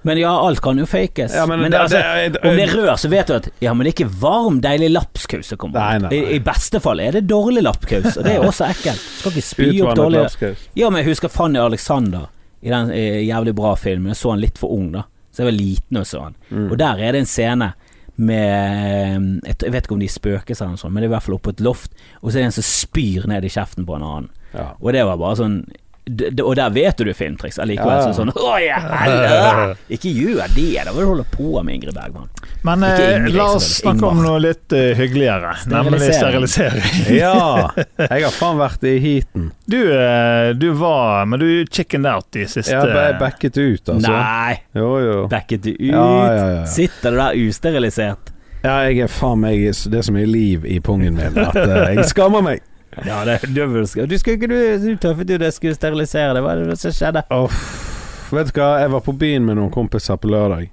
Men ja, alt kan jo fakes. Ja, men men det- det, altså, det- om det er rør, så vet du at Ja, men det er ikke varm, deilig lapskaus som kommer. Nei, nei, nei. I, I beste fall er det dårlig lapskaus, og det er også ekkelt. Skal ikke spy opp dårlig lapskaus. Ja, men jeg husker Fanny Alexander i den jævlig bra filmen. Jeg så han litt for ung, da. Så jeg var liten og så han. Mm. Og der er det en scene med Jeg jeg vet ikke om de spøker seg sånt, men det er i hvert fall oppe på et loft, og så er det en som spyr ned i kjeften på en annen. Ja. Og det var bare sånn Og der vet du filmtriks allikevel. Ja, ja. Sånn! Ikke gjør det, da vil du holde på med Ingrid Bergman. Men eh, Ingrid, la oss snakke om noe litt eh, hyggeligere, nemlig sterilisering. ja. Jeg har faen vært i heaten. Du, eh, du var Men du chickened out de siste Jeg har backet ut, altså. Nei, Jo, jo. backet ut? Ja, ja, ja. Sitter du der usterilisert? Ja, jeg er faen meg Det er så mye liv i pungen min at jeg skammer meg. Ja, det, er døvelsk. du skulle ikke du, du tøffet jo det skulle sterilisere det. Hva er det som skjedde? Uff. Vet du hva, jeg var på byen med noen kompiser på lørdag.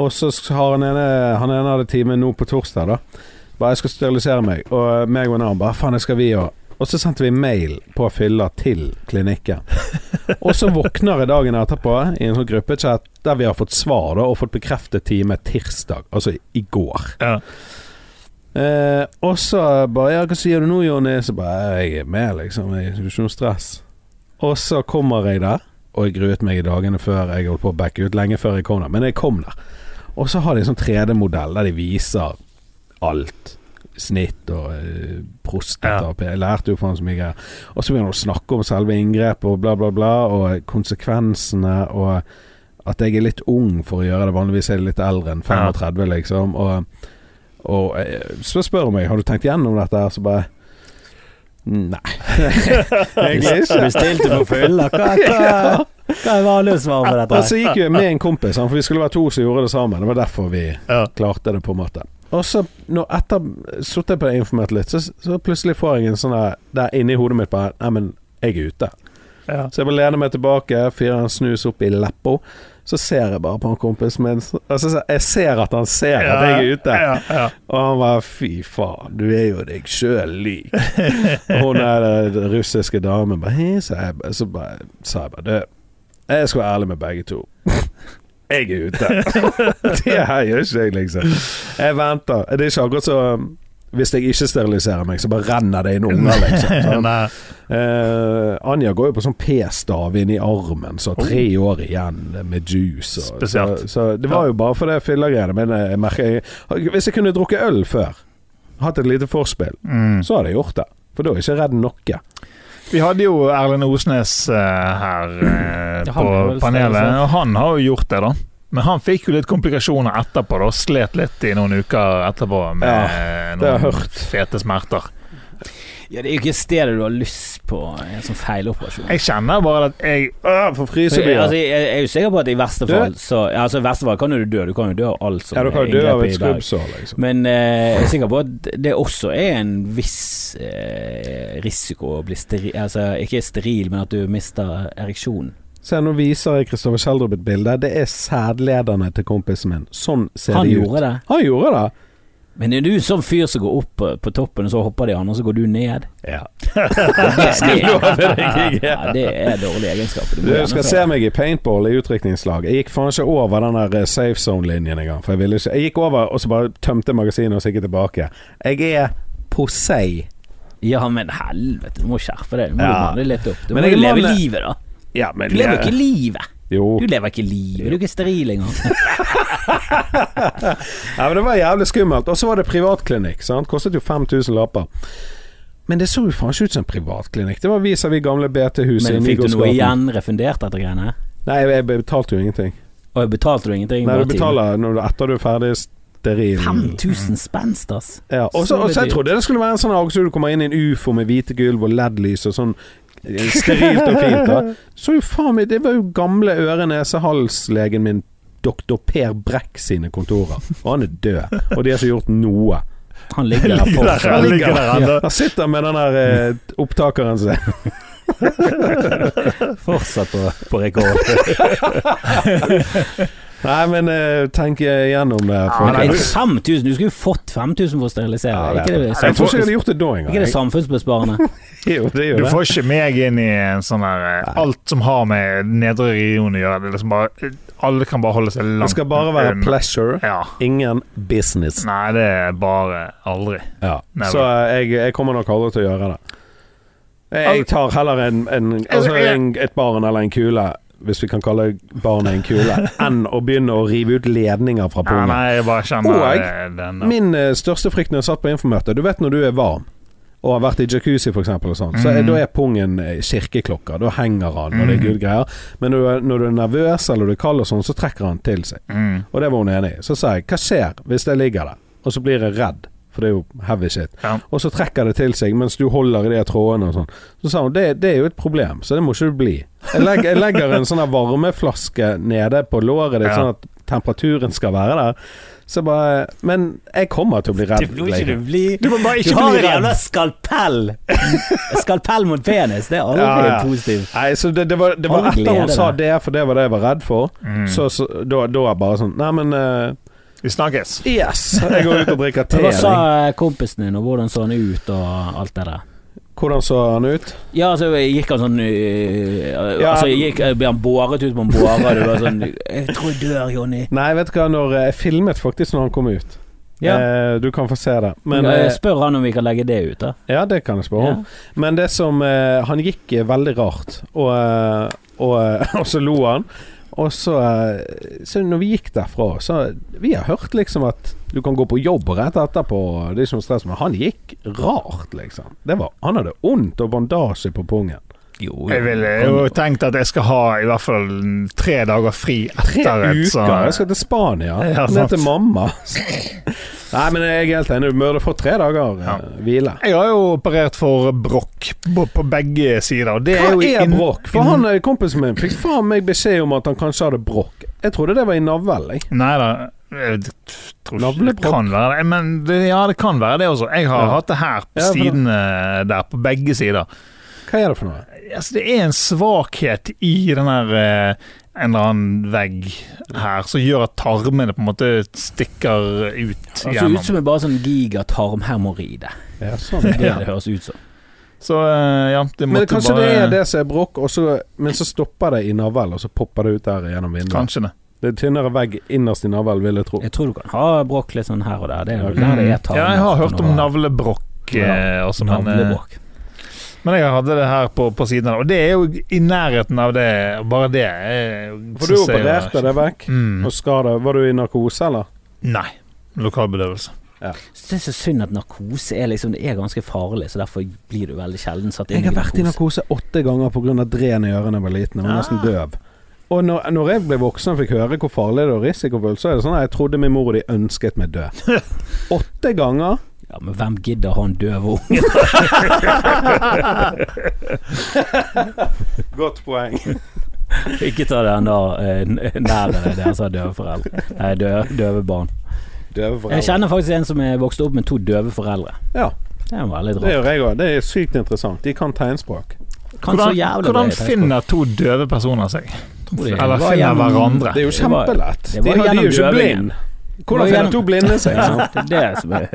Og så har han ene Han ene hadde time nå på torsdag, da. Bare 'jeg skal sterilisere meg', og meg og en annen bare 'faen, det skal vi òg'. Og så sendte vi mail på fylla til klinikken. Og så våkner jeg dagen etterpå i en sånn gruppechat der vi har fått svar da og fått bekreftet time tirsdag, altså i går. Ja. Eh, og så bare 'Ja, hva sier du nå, Jonny?' Så bare 'Jeg er med, liksom. Jeg har ikke noe stress'. Og så kommer jeg der, og jeg gruet meg i dagene før jeg holdt på å backe ut, lenge før jeg kom der. Men jeg kom der. Og så har de en sånn 3D-modell der de viser alt. Snitt og eh, prostata. Ja. Jeg lærte jo faen så mye greier. Og så begynner de å snakke om selve inngrepet og bla, bla, bla, og konsekvensene, og at jeg er litt ung for å gjøre det. Vanligvis er jeg litt eldre enn 35, liksom. Og, og eh, så spør hun meg har du tenkt gjennom dette, her, så bare Nei. Egentlig ikke. Bestilte på fylla? Hva, hva, hva er vanlig svar på dette? Og så gikk vi med en kompis, for vi skulle være to som gjorde det sammen. Det var derfor vi Ja. klarte det, på en måte. Og så, når etter sittet på det informert litt, så, så plutselig får jeg en sånn der Der inni hodet mitt bare Nei, men jeg er ute. Ja. Så jeg bare lener meg tilbake, fyrer en snus opp i leppa. Så ser jeg bare på han kompisen min. Altså, jeg ser at han ser at jeg er ute. Ja, ja. Og han bare Fy faen, du er jo deg sjøl lik. Og hun er den russiske damen bare «Hei», Så, jeg, så bare, sa jeg bare Du, jeg skal være ærlig med begge to. Jeg er ute. Det her gjør ikke jeg, liksom. Jeg venter. Det er ikke akkurat så Hvis jeg ikke steriliserer meg, så bare renner det inn unger, liksom. Eh, Anja går jo på sånn p-stav inn i armen, så tre år igjen med juice. Og, Spesielt. så det var jo bare for det fyllegreiene. Men jeg merker jeg, Hvis jeg kunne drukket øl før, hatt et lite forspill, Mm. så hadde jeg gjort det. For da er jeg ikke redd noe. Vi hadde jo Erlend Osnes uh, her uh, på panelet, og han har jo gjort det, da. Men han fikk jo litt komplikasjoner etterpå, da. Slet litt i noen uker etterpå med ja, noen fete smerter. Ja, det er jo ikke stedet du har lyst på en sånn feiloperasjon. Jeg kjenner bare at jeg Øh, Så, frysebyer. altså, jeg, jeg er jo sikker på at i verste fall så altså, I verste fall kan jo du dø. Du kan jo dø av alt som ja, du kan jo dø av et skrubbsår, liksom. Men eh, jeg er sikker på at det også er en viss eh, risiko å bli steril Altså ikke steril, men at du mister ereksjonen. Se, nå viser jeg Kristoffer Schjelderup et bilde. Det er sædlederne til kompisen min. Sånn ser Han de ut. gjorde det. Han gjorde det. Men er du sånn fyr som går opp på, på toppen, og så hopper de andre, og så går du ned? Ja. Det, Skal det, deg, er. ja, det er dårlig egenskap. Du Du skal se meg i paintball i utdrikningslag. Jeg gikk faen ikke over den der eh, safe zone-linjen engang. For jeg ville ikke Jeg gikk over, og så bare tømte magasinet og så gikk jeg tilbake. Jeg er posei. Ja, men helvete, du må skjerpe deg. Du må Ja. litt opp. Du Men må leve livet, da. Ja, men Du lever ikke livet. Jo. Du lever ikke livet. Du er ikke steril engang. Ja, men det var jævlig skummelt. Og så var det privatklinikk. Sant? Kostet jo 5000 lapper. Men det så jo faen ikke ut som en privatklinikk. Det var vis-à-vis gamle BT-huset Men fikk du noe igjen refundert etter greiene? Nei, jeg, betalte jo ingenting. Og jeg betalte du ingenting? Nei, du betaler når du, etter du er ferdig steril. 5000 spenst, ass. Ja, og så jeg trodde det skulle være en sånn akkurat du kommer inn i en ufo med hvite gulv og LED-lys og sånn sterilt og fint. da Så jo faen meg Det var jo gamle øre-nese-hals-legen min, doktor Per Brekk sine kontorer. Og han er død. Og de har ikke gjort noe. Han ligger der fortsatt. han ligger der ennå. Han sitter med den der eh, opptakeren sin. Fortsatt på, på rekord. Nei, men uh, tenk igjennom det. For, Ja, nei, Nei, 5000? Du skulle jo fått 5000 for å sterilisere. Ja, ikke det, jeg tror ikke jeg hadde gjort det da ikke det samfunnsbesparende? Jo, det Du gjør det. får ikke meg inn i en sånn her eh, Alt som har med nedre region å gjøre. Det liksom bare, alle kan bare holde seg langt Det skal bare være pleasure, Ja. ingen business. Nei, det er bare aldri. Ja. Så eh, jeg, jeg kommer nok aldri til å gjøre det. Jeg tar heller en, en, altså en, et barn eller en kule, hvis vi kan kalle barnet en kule, enn å begynne å rive ut ledninger fra pungen. kjenner Og eh, den. Min eh, største frykt når jeg satt på infomøte Du vet når du er varm og har vært i jacuzzi eksempel sånn, så Mhm. da er pungen kirkeklokka. Da henger han og det er Mhm. gud greier. Men når du, er, når du er nervøs eller du er kald og sånn, så trekker han til seg. Mm. Og det var hun enig i. Så sa jeg hva skjer hvis jeg ligger der, og så blir jeg redd, for det er jo heavy shit. Ja. Og så trekker det til seg mens du holder i de trådene og sånn. Så sa hun det, det er jo et problem, så det må ikke du bli. Jeg legger, jeg legger en sånn varmeflaske nede på låret ditt, Ja. sånn at temperaturen skal være der. Så bare Men jeg kommer til å bli redd. Du, ikke du bli Du må bare ikke bli en jævla redd. skalpell! Skalpell mot penis, det er aldri Ja, ja. positivt. Nei, så det, det var, det var etter hun sa det, for det var det jeg var redd for. Mm. Så, så da, da er bare sånn Nei, men eh, Vi snakkes. Yes! Jeg går ut og drikker te. Hva sa eh, kompisen din, og hvordan så han ut, og alt det der? Hvordan så han ut? Ja, altså gikk han sånn øh, Ja. Altså gikk, øh, ble han båret ut på en båre? Du var sånn 'Jeg tror jeg dør, Jonny'. Nei, vet du hva, når eh, jeg filmet faktisk når han kom ut. Ja. Eh, du kan få se det. Men eh, Spør han om vi kan legge det ut, da. Ja, det kan jeg spørre om. Men det som eh, Han gikk eh, veldig rart, og, eh, og, eh, og så lo han. Og så, eh, så når vi gikk derfra, så Vi har hørt liksom at du kan gå på jobb rett etterpå. Det er ikke noe stress, men han gikk rart, liksom. Det var, han hadde vondt og bandasje på pungen. Jo, Jeg ville jo tenkt at jeg skal ha i hvert fall tre dager fri Tre etter et uker! Jeg skal til Spania. Ja, ned til mamma. Nei, men jeg er helt enig. Du burde få tre dager eh, Ja. hvile. Jeg har jo operert for brokk på, på begge sider. Det er jo Hva er inn- brokk? For han eh, kompisen min fikk faen meg beskjed om at han kanskje hadde brokk. Jeg trodde det var i navlen. Nei da. Jeg tror ikke det Navlebrokk. kan være det. Men det, ja, det kan være det også. Jeg har Ja. hatt det her på sidene der, på begge sider. Hva er det for noe? Altså, det er en svakhet i den der eh, en eller annen vegg her som gjør at tarmene på en måte stikker ut Det ser ut som en bare sånn gigatarmhermoride. Ja, sånn. Det er det det høres ut som. Så eh, ja, det Men kanskje bare det er det som er brokk, og så- men så stopper det i navlen, og så popper det ut der gjennom vinduet. Kanskje det. Det er tynnere vegg innerst i navlen, vil jeg tro. Jeg tror du kan ha brokk litt sånn her og der. Det er der det er tarmer. Ja, jeg har hørt om navlebrokk Ja, eh, også, men, eh, Navlebrokk. Men jeg hadde det her på, på siden av Og det er jo i nærheten av det, bare det Jeg, For du opererte det vekk, Mm. og skada. Var du i narkose, eller? Nei. Lokalbedøvelse. Så Det er så synd at narkose er liksom Det er ganske farlig, så derfor blir du veldig sjelden satt inn Jeg har vært i narkose åtte ganger pga. dren i ørene da jeg var liten. Jeg var nesten døv. Og når, når jeg ble voksen og fikk høre hvor farlig det er og risikofullt, så er det sånn at jeg trodde min mor og de ønsket meg død. Åtte ganger. Ja, men hvem gidder ha en døv unge? Godt poeng. Ikke ta den da nærmere nær dere, dere som har døve foreldre. Nei, døve, døve barn. Døve Jeg kjenner faktisk en som er vokst opp med to døve foreldre. Ja, Det er veldig det gjør jeg òg. Det er sykt interessant. De kan tegnspråk. Kan Hvordan, jævlig hvordan tegnspråk. finner to døve personer seg? Eller finner hverandre? Det er jo Det var- kjempelett. De, de er jo ikke døvingen. blind. Hvordan finner to blinde seg? Ja, det er det som er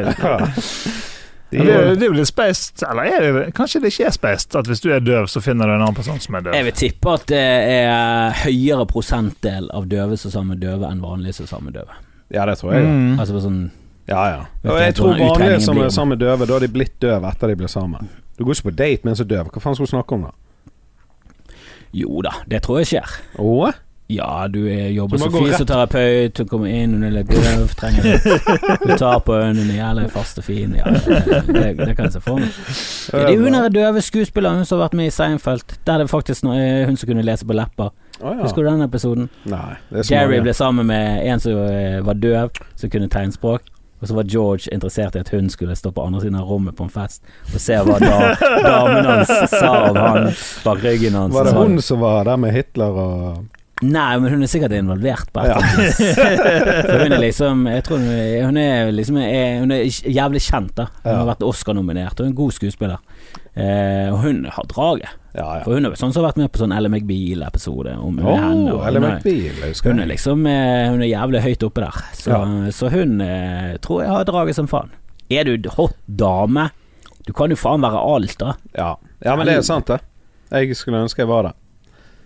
De Det, er- det er jo litt spaced, eller er det, kanskje det ikke er spaced, at hvis du er døv, så finner du en annen person som er døv. Jeg vil tippe at det er høyere prosentdel av døve som sammen med døve enn vanlige som sammen med døve. Ja, det tror jeg. Mm. Altså sånn Ja, ja. Og jeg tror vanlige som er sammen med døve, da har de blitt døve etter de ble sammen. Du går ikke på date mens du er døv. Hva faen skal du snakke om da? Jo da, det tror jeg skjer. Åh? Ja, du er, jobber som fysioterapeut, du kommer inn, hun er litt døv, trenger litt Du tar på henne, hun er jævlig fast og fin. Ja, det, det, kan jeg se for meg. Det er hun der døve skuespilleren, hun som har vært med i Seinfeld. Der det faktisk er hun som kunne lese på lepper. Oh, ja. Husker du den episoden? Nei, det er så Jerry mange. ble sammen med en som eh, var døv, som kunne tegnspråk. Og så var George interessert i at hun skulle stå på andre siden av rommet på en fest og se hva da, damen hans sa om han bak ryggen hans. Var det hun som var der med Hitler og Nei, men hun er sikkert involvert på et Ja. eller annet. For hun er liksom Jeg tror hun hun er liksom er, Hun er jævlig kjent, da. Hun Ja. har vært Oscar-nominert og er en god skuespiller. Eh, og hun har draget. Ja, ja. For hun er sånn som har vært med på sånn Elle McBeal-episode om Å, henne. hun er- hun er liksom eh, Hun er jævlig høyt oppe der. Så, så hun eh, tror jeg har draget som faen. Er du hot dame? Du kan jo faen være alt, da. Ja. ja, men det er sant, det. Jeg skulle ønske jeg var det.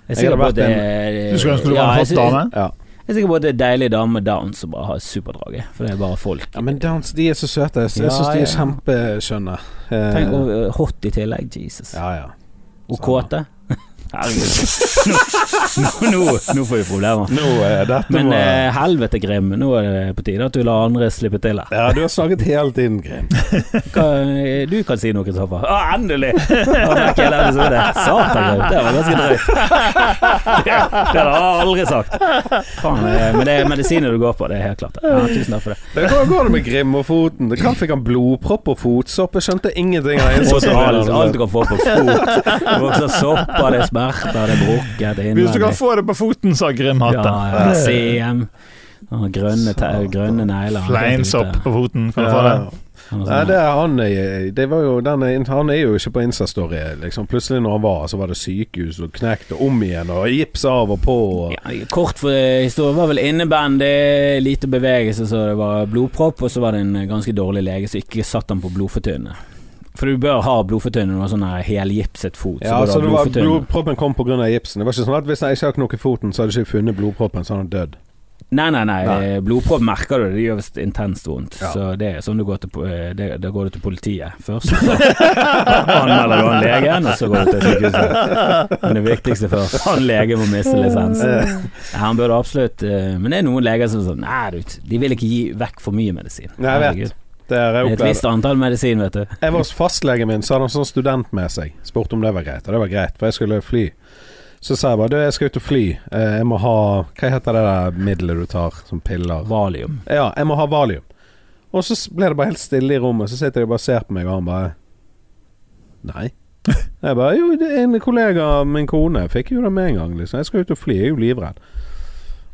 Jeg er Jeg sikker på at det Du skulle ønske du ja, var en jeg dame? Ja. Jeg er sikker på at det er deilige damer med downs som bare har superdraget. For det er bare folk. ja men downs, de er så søte. Jeg Ja, syns de er kjempeskjønne. Eh, Tenk og eh, hot i tillegg. Jesus. ja, ja. Og kåte. Nå, nå, nå får vi problemer. Nå dette Men må- eh, helvete, Grim. Nå er det på tide at du lar andre slippe til her. Ja, du har snakket hele tiden, Grim. Eh, du kan si noe, Kristoffer. Å, endelig! Satan, Grim. Det var ganske drøyt. Det, det har jeg aldri sagt. Faen, eh, men det er medisiner du går på, det er helt klart. Ja, tusen takk for det. Det går, går det med Grim og foten? Det kan fikk han blodpropp og fotsopp? Jeg skjønte ingenting av alt, alt du kan få på fot. Det vokser sopper, det er smerter, det er brukket, det er Hvis du kan få det på foten, sa Grimhatten. Ja, ja, CM. Og grønne, grønne negler. er Fleinsopp på foten, kan du få det? Han Nei, sånn- det er han er, det var jo denne, Han er jo ikke på Insta-story. Liksom. Plutselig når han var, så var det sykehus og knekt og om igjen, og gips av og på. Og, Ja, kort for historien var vel innebandy, lite bevegelse, så det var blodpropp, og så var det en ganske dårlig lege som ikke satt han på blodfortynnende. For du bør ha blodfortynner når sånn her helgipset fot. ja, bør så det var, blodproppen kom pga. gipsen. Det var ikke sånn at hvis jeg ikke hadde knokket foten, så hadde jeg ikke funnet blodproppen, så hadde han dødd. Nei, nei, nei. Nei. Blodpropp merker du, det gjør visst intenst vondt. Ja. Så det er sånn du går til, eh, det, Da går du til politiet først. Så anmelder du han legen, og så går du til sykehuset. Men det viktigste først. Han legen må miste lisensen. Han burde absolutt eh, Men det er noen leger som er sånn Nei, du, de vil ikke gi vekk for mye medisin. Nei, jeg vet. Herregud. Det har jeg Det er et visst antall medisin, vet du. Jeg var hos fastlegen min, så hadde han sånn student med seg. Spurte om det var greit, og det var greit, for jeg skulle fly. Så sa jeg bare du, jeg skal ut og fly. Eh, Jeg må ha Hva heter det der middelet du tar som piller? Valium. Ja, jeg må ha valium. Og så ble det bare helt stille i rommet. Så sitter de bare og ser på meg, og han bare Nei. Jeg bare Jo, en kollega av min kone fikk jo det med en gang, liksom. Jeg skal ut og fly, jeg er jo livredd.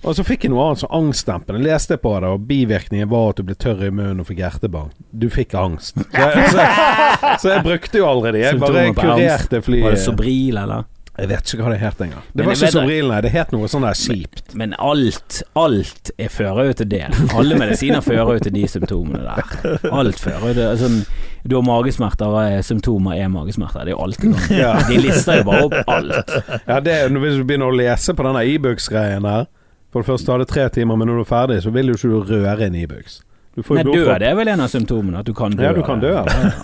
Og så fikk jeg noe annet, sånn angstdempende. Leste jeg på det, og bivirkningen var at du ble tørr i munnen og fikk hjertebank. Du fikk angst. Så jeg, så, så jeg brukte jo aldri det. Jeg bare kurerte flyet. Var det. Sobril, eller? Jeg vet ikke hva det het engang. Det Men var ikke. Sobril, nei. Det het noe sånn der kjipt. Men alt, alt er fører jo til det. Alle medisiner fører jo til de symptomene der. Alt fører jo til sånn, Du har magesmerter, er symptomer er magesmerter? Det er jo alltid sånn. Ja. De lister jo bare opp alt. Ja, det, hvis du begynner å lese på denne Ibux-greien der For det første tar det tre timer, men når du er ferdig, så vil jo ikke du røre en Ibux. E får Nei, jo død er vel en av symptomene, at du kan dø. Ja, du kan dø.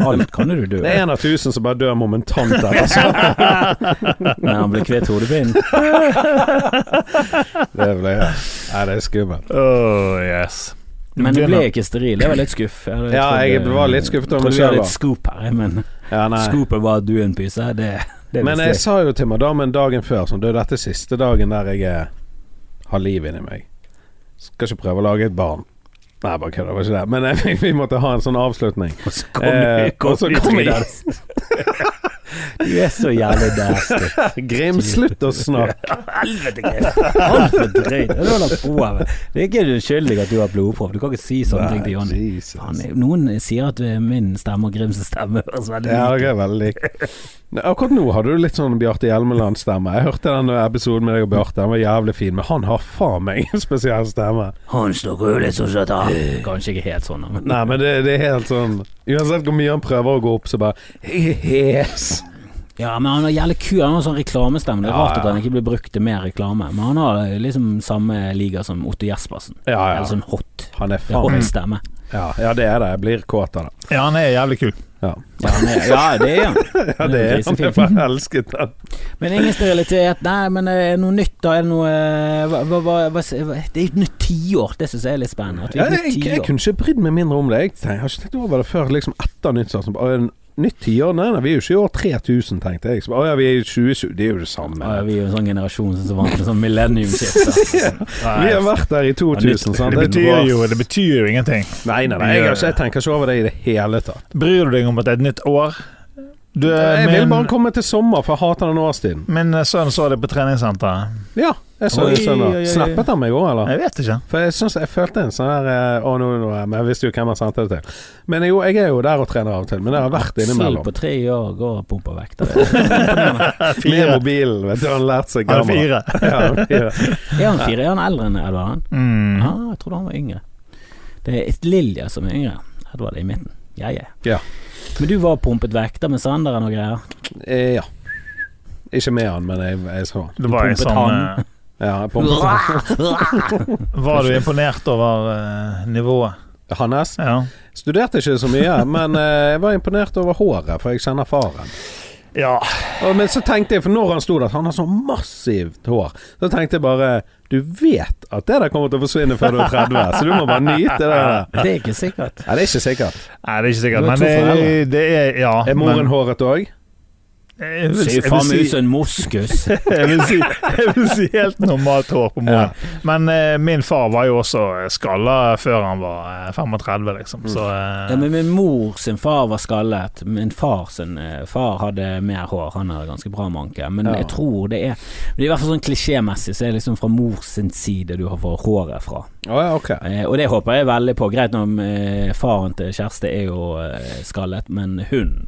Alt kan du dø. Det er en av tusen som bare dør momentant etterpå. Men han blir kvitt hodepinen. Det ble Nei, det er skummelt. Oh, yes. Men du ble ikke steril. Det var litt skuff. Jeg Ja, trodde- jeg var litt skuffet over meg Trodde vi litt scoop her, men Ja, scoopet var at du er en pyse. Det, det Men jeg jeg. sa jo til madammen dagen før sånn dette er siste dagen der jeg er, har liv inni meg. Skal ikke prøve å lage et barn. Nei, bare kødder, det var ikke det. Men vi måtte ha en sånn avslutning. Og så kom Eh, du- kom og så kom jeg-. Du er så jævlig nasty. Grim, slutt å snakke. Helvete, Grim. Altfor drøyt. Det er lagt på. Det er ikke uskyldig at du har blodpropp. Du kan ikke si sånne ting til Jonny. Noen sier at eh, min stemme og Grims stemme høres veldig Ja, lik det er veldig Akkurat nå har du litt sånn Bjarte Hjelmeland-stemme. Jeg hørte den episoden med deg og Bjarte, den var jævlig fin. Men han har faen meg en spesiell stemme. Han snakker jo litt sånn som dette. Kanskje ikke helt sånn, men Nei, men det, det er helt sånn Uansett hvor mye han prøver å gå opp, så bare er. Ja, men han har jævlig kul. Han har sånn reklamestemme. Det er Ja, rart at han ikke blir brukt til mer reklame. Men han har liksom samme liga som Otto Jespersen. Ja, Eller sånn hot. Han er Det er faen hot stemme. ja, ja, det er det. Jeg blir kåt av det. Ja, han er jævlig kul. Ja, Ja, er, ja det er han. ja det er han. Jeg bare elsket den. Men ingen sterilitet. Nei, men er det noe nytt, da? Er det noe eh, hva, hva, hva, Det er et nytt tiår. Det syns jeg er litt spennende. Ja, jeg, nytt jeg kunne ikke brydd meg mindre om det. Jeg, jeg har ikke tenkt over det før liksom etter nyttår. Sånn, nytt tiår? Nei, nei, vi er jo ikke i år 3000, tenkte jeg. Så, å ja, vi er i 2020. Det er jo det samme. Ja, vi er jo en sånn generasjon som er vant til sånn millennium-shit. Vi har vært der i 2000, sant? Det betyr jo, det betyr jo ingenting. Nei, nei, nei jeg, jeg tenker ikke over det i det hele tatt. Bryr du deg om at det er et nytt år? Du, Jeg vil bare komme til sommer, for jeg hater den årstiden. min sønn så det på treningssenteret. Ja, jeg så det søndag. Snappet han meg òg, eller? Jeg vet ikke. For jeg synes jeg følte en sånn der eh, Å, nå, nå, men jeg visste jo hvem han sendte det til. Men jo, jeg er jo der og trener av og til, men det har vært Selv innimellom. på tre år går og pumper vekt. Det Med mobilen, vet du. Han har lært seg Han er gammel. fire. Ja, fire. Er han fire? Er han eldre enn Edvard? han? Mm. Ah, jeg trodde han var yngre. Det er et Lilja som er yngre. Edvard er i midten. Ja, ja. Ja. Men du var pumpet vekter med Sanderen og greier? Eh, ja. Ikke med han, men jeg, jeg så han. Det var Pumpet sånn han. Ja, jeg pumpet Var du imponert over uh, nivået? Hannes. Ja. Studerte ikke så mye, men uh, jeg var imponert over håret, for jeg kjenner faren. Ja. Og, men så tenkte jeg, for når han sto der, han har så massivt hår, så tenkte jeg bare Du vet at det der kommer til å forsvinne før du er 30, så du må bare nyte det der. Det er ikke sikkert. Nei, det er ikke sikkert. Nei, det er ikke sikkert, men det, det er Ja. Er moren men- håret òg? Vil, Ser faen meg ut som en moskus. jeg, vil si, jeg vil si helt normalt hår på moren. Men eh, min far var jo også skalla før han var eh, 35, liksom. Så eh, Ja, men min mor sin far var skallet. Min far sin eh, far hadde mer hår. Han hadde ganske bra manke. Men Ja. jeg tror det er Det er i hvert fall sånn klisjémessig, så er det liksom fra mors sin side du har fått håret fra. Oh, ja, okay. Eh, og det håper jeg veldig på. Greit nok, eh, faren til Kjersti er jo eh, skallet, men hun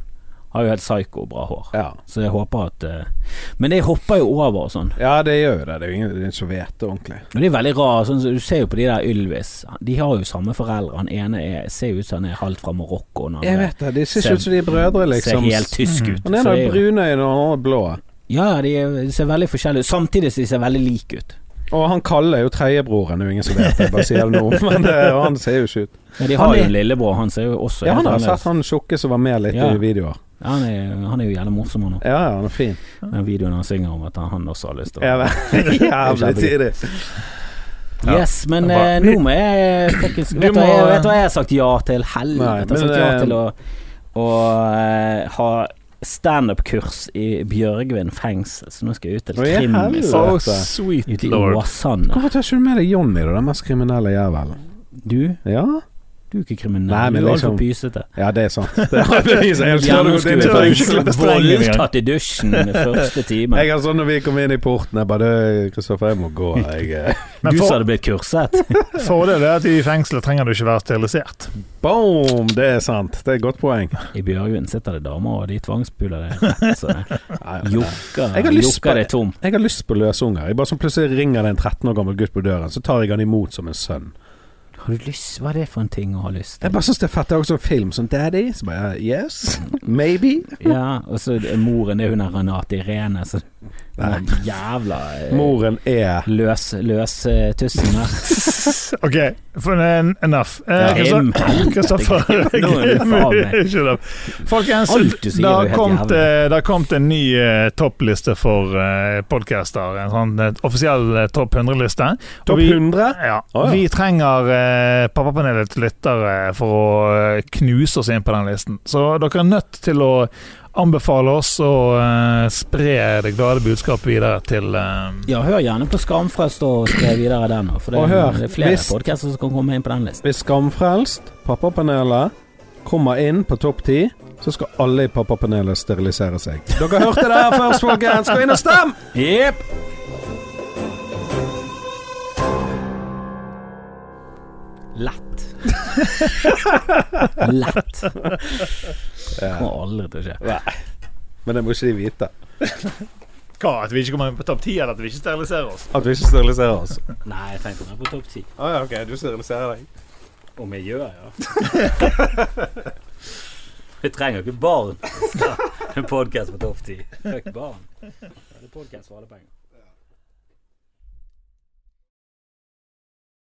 har jo helt psyko bra hår. Ja. Så jeg håper at uh, Men det hopper jo over og sånn. ja, det gjør jo det. Det er jo ingen ingen som vet det ordentlig. Og det er veldig rart. Sånn, så du ser jo på de der Ylvis. De har jo samme foreldre. Han ene er, ser jo ut som han er halvt fra Marokko. Jeg vet det. De ser ikke ut som de er brødre, liksom. Ser helt tysk ut. Han ene har brunøyne og han blå. Ja, de er- ser veldig forskjellige ut. Samtidig som de ser veldig like ut. Og han Kalle er jo tredjebroren, det er jo ingen som vet det. Bare sier det nå. Men det, han ser jo ikke ut. Ja, de har jo en lillebror, han ser jo også Ja, han har sett han tjukke som var med litt Ja. i videoer. Ja, han, er, han er jo jævlig morsom han òg. Ja, ja, han er fin. Den videoen han synger om at han også har lyst til å Ja, Jævlig tidlig. Yes, men eh, nå må jeg fuckings vet, du hva jeg- vet du hva jeg har sagt ja til? Helvete. Nei, Jeg har sagt ja eh, til å, å eh, ha standup-kurs i Bjørgvin fengsel, så nå skal jeg ut til Å, i Krimis helvete. Oh, Dette. sweet ute i lord. Åsane. Hvorfor tar ikke du med deg Jonny, da? Den mest kriminelle jævelen. Du, Ja? Du er ikke kriminell. Nei, men du er liksom- altfor pysete. ja, det er sant. Det har jeg. Jeg har det er strengen engang. voldtatt i dusjen første time. Jeg er sånn når vi kom inn i porten Jeg bare «Du, Kristoffer, jeg må gå. Jeg, eh, Du for, sa det blitt kurset. fordelen er at i fengselet trenger du ikke være sterilisert. boom! Det er sant. Det er et godt poeng. I Bjørgvin sitter det damer, og de tvangspuler deg Nei, jokker, Jeg har deg tom. Jeg har lyst på løsunger. Jeg bare sånn Plutselig ringer det en 13 år gammel gutt på døren, så tar jeg han imot som en sønn. Har du lyst? Hva er det for en ting å ha lyst til? Jeg bare syns det er fett. Det er også en film som Daddy. Så bare Yes, maybe. Ja, og så moren, er hun der Renate Irene, så den jævla eh, moren er løs, løs uh, tussen der. OK, enough. Eh, Kristoffer uh, er. Ikke det. Folkens, du det har kommet, eh, det kommet en ny uh, toppliste for uh, podcaster. En sånn eh, offisiell eh, topp 100-liste. Og Topp vi- 100? Ja. oh, ja. Vi trenger uh, Pappapanelets lyttere for å eh, knuse oss inn på den listen. Så dere er nødt til å anbefale oss å eh, spre det glade budskapet videre til eh, Ja, hør gjerne på Skamfrelst og spre videre den, for det, Og hør, det er flere hvis- podcaster som kan komme inn på den listen. Hvis Skamfrelst, Pappapanelet, kommer inn på topp 10, så skal alle i Pappapanelet sterilisere seg. Dere hørte det her først, folkens! Gå inn og stem! Jepp. Lett. Lett. Kommer aldri til å skje. Men det må ikke de vite. Hva? At vi ikke kommer inn på topp 10, eller at vi ikke steriliserer oss? At vi ikke steriliserer oss. Nei, jeg tenkte meg på topp ti. Å ja, ok. Du steriliserer deg. Om jeg gjør, ja. Vi trenger jo ikke barn. En podkast på topp ti. Fuck barn. Det er podkast for alle penger.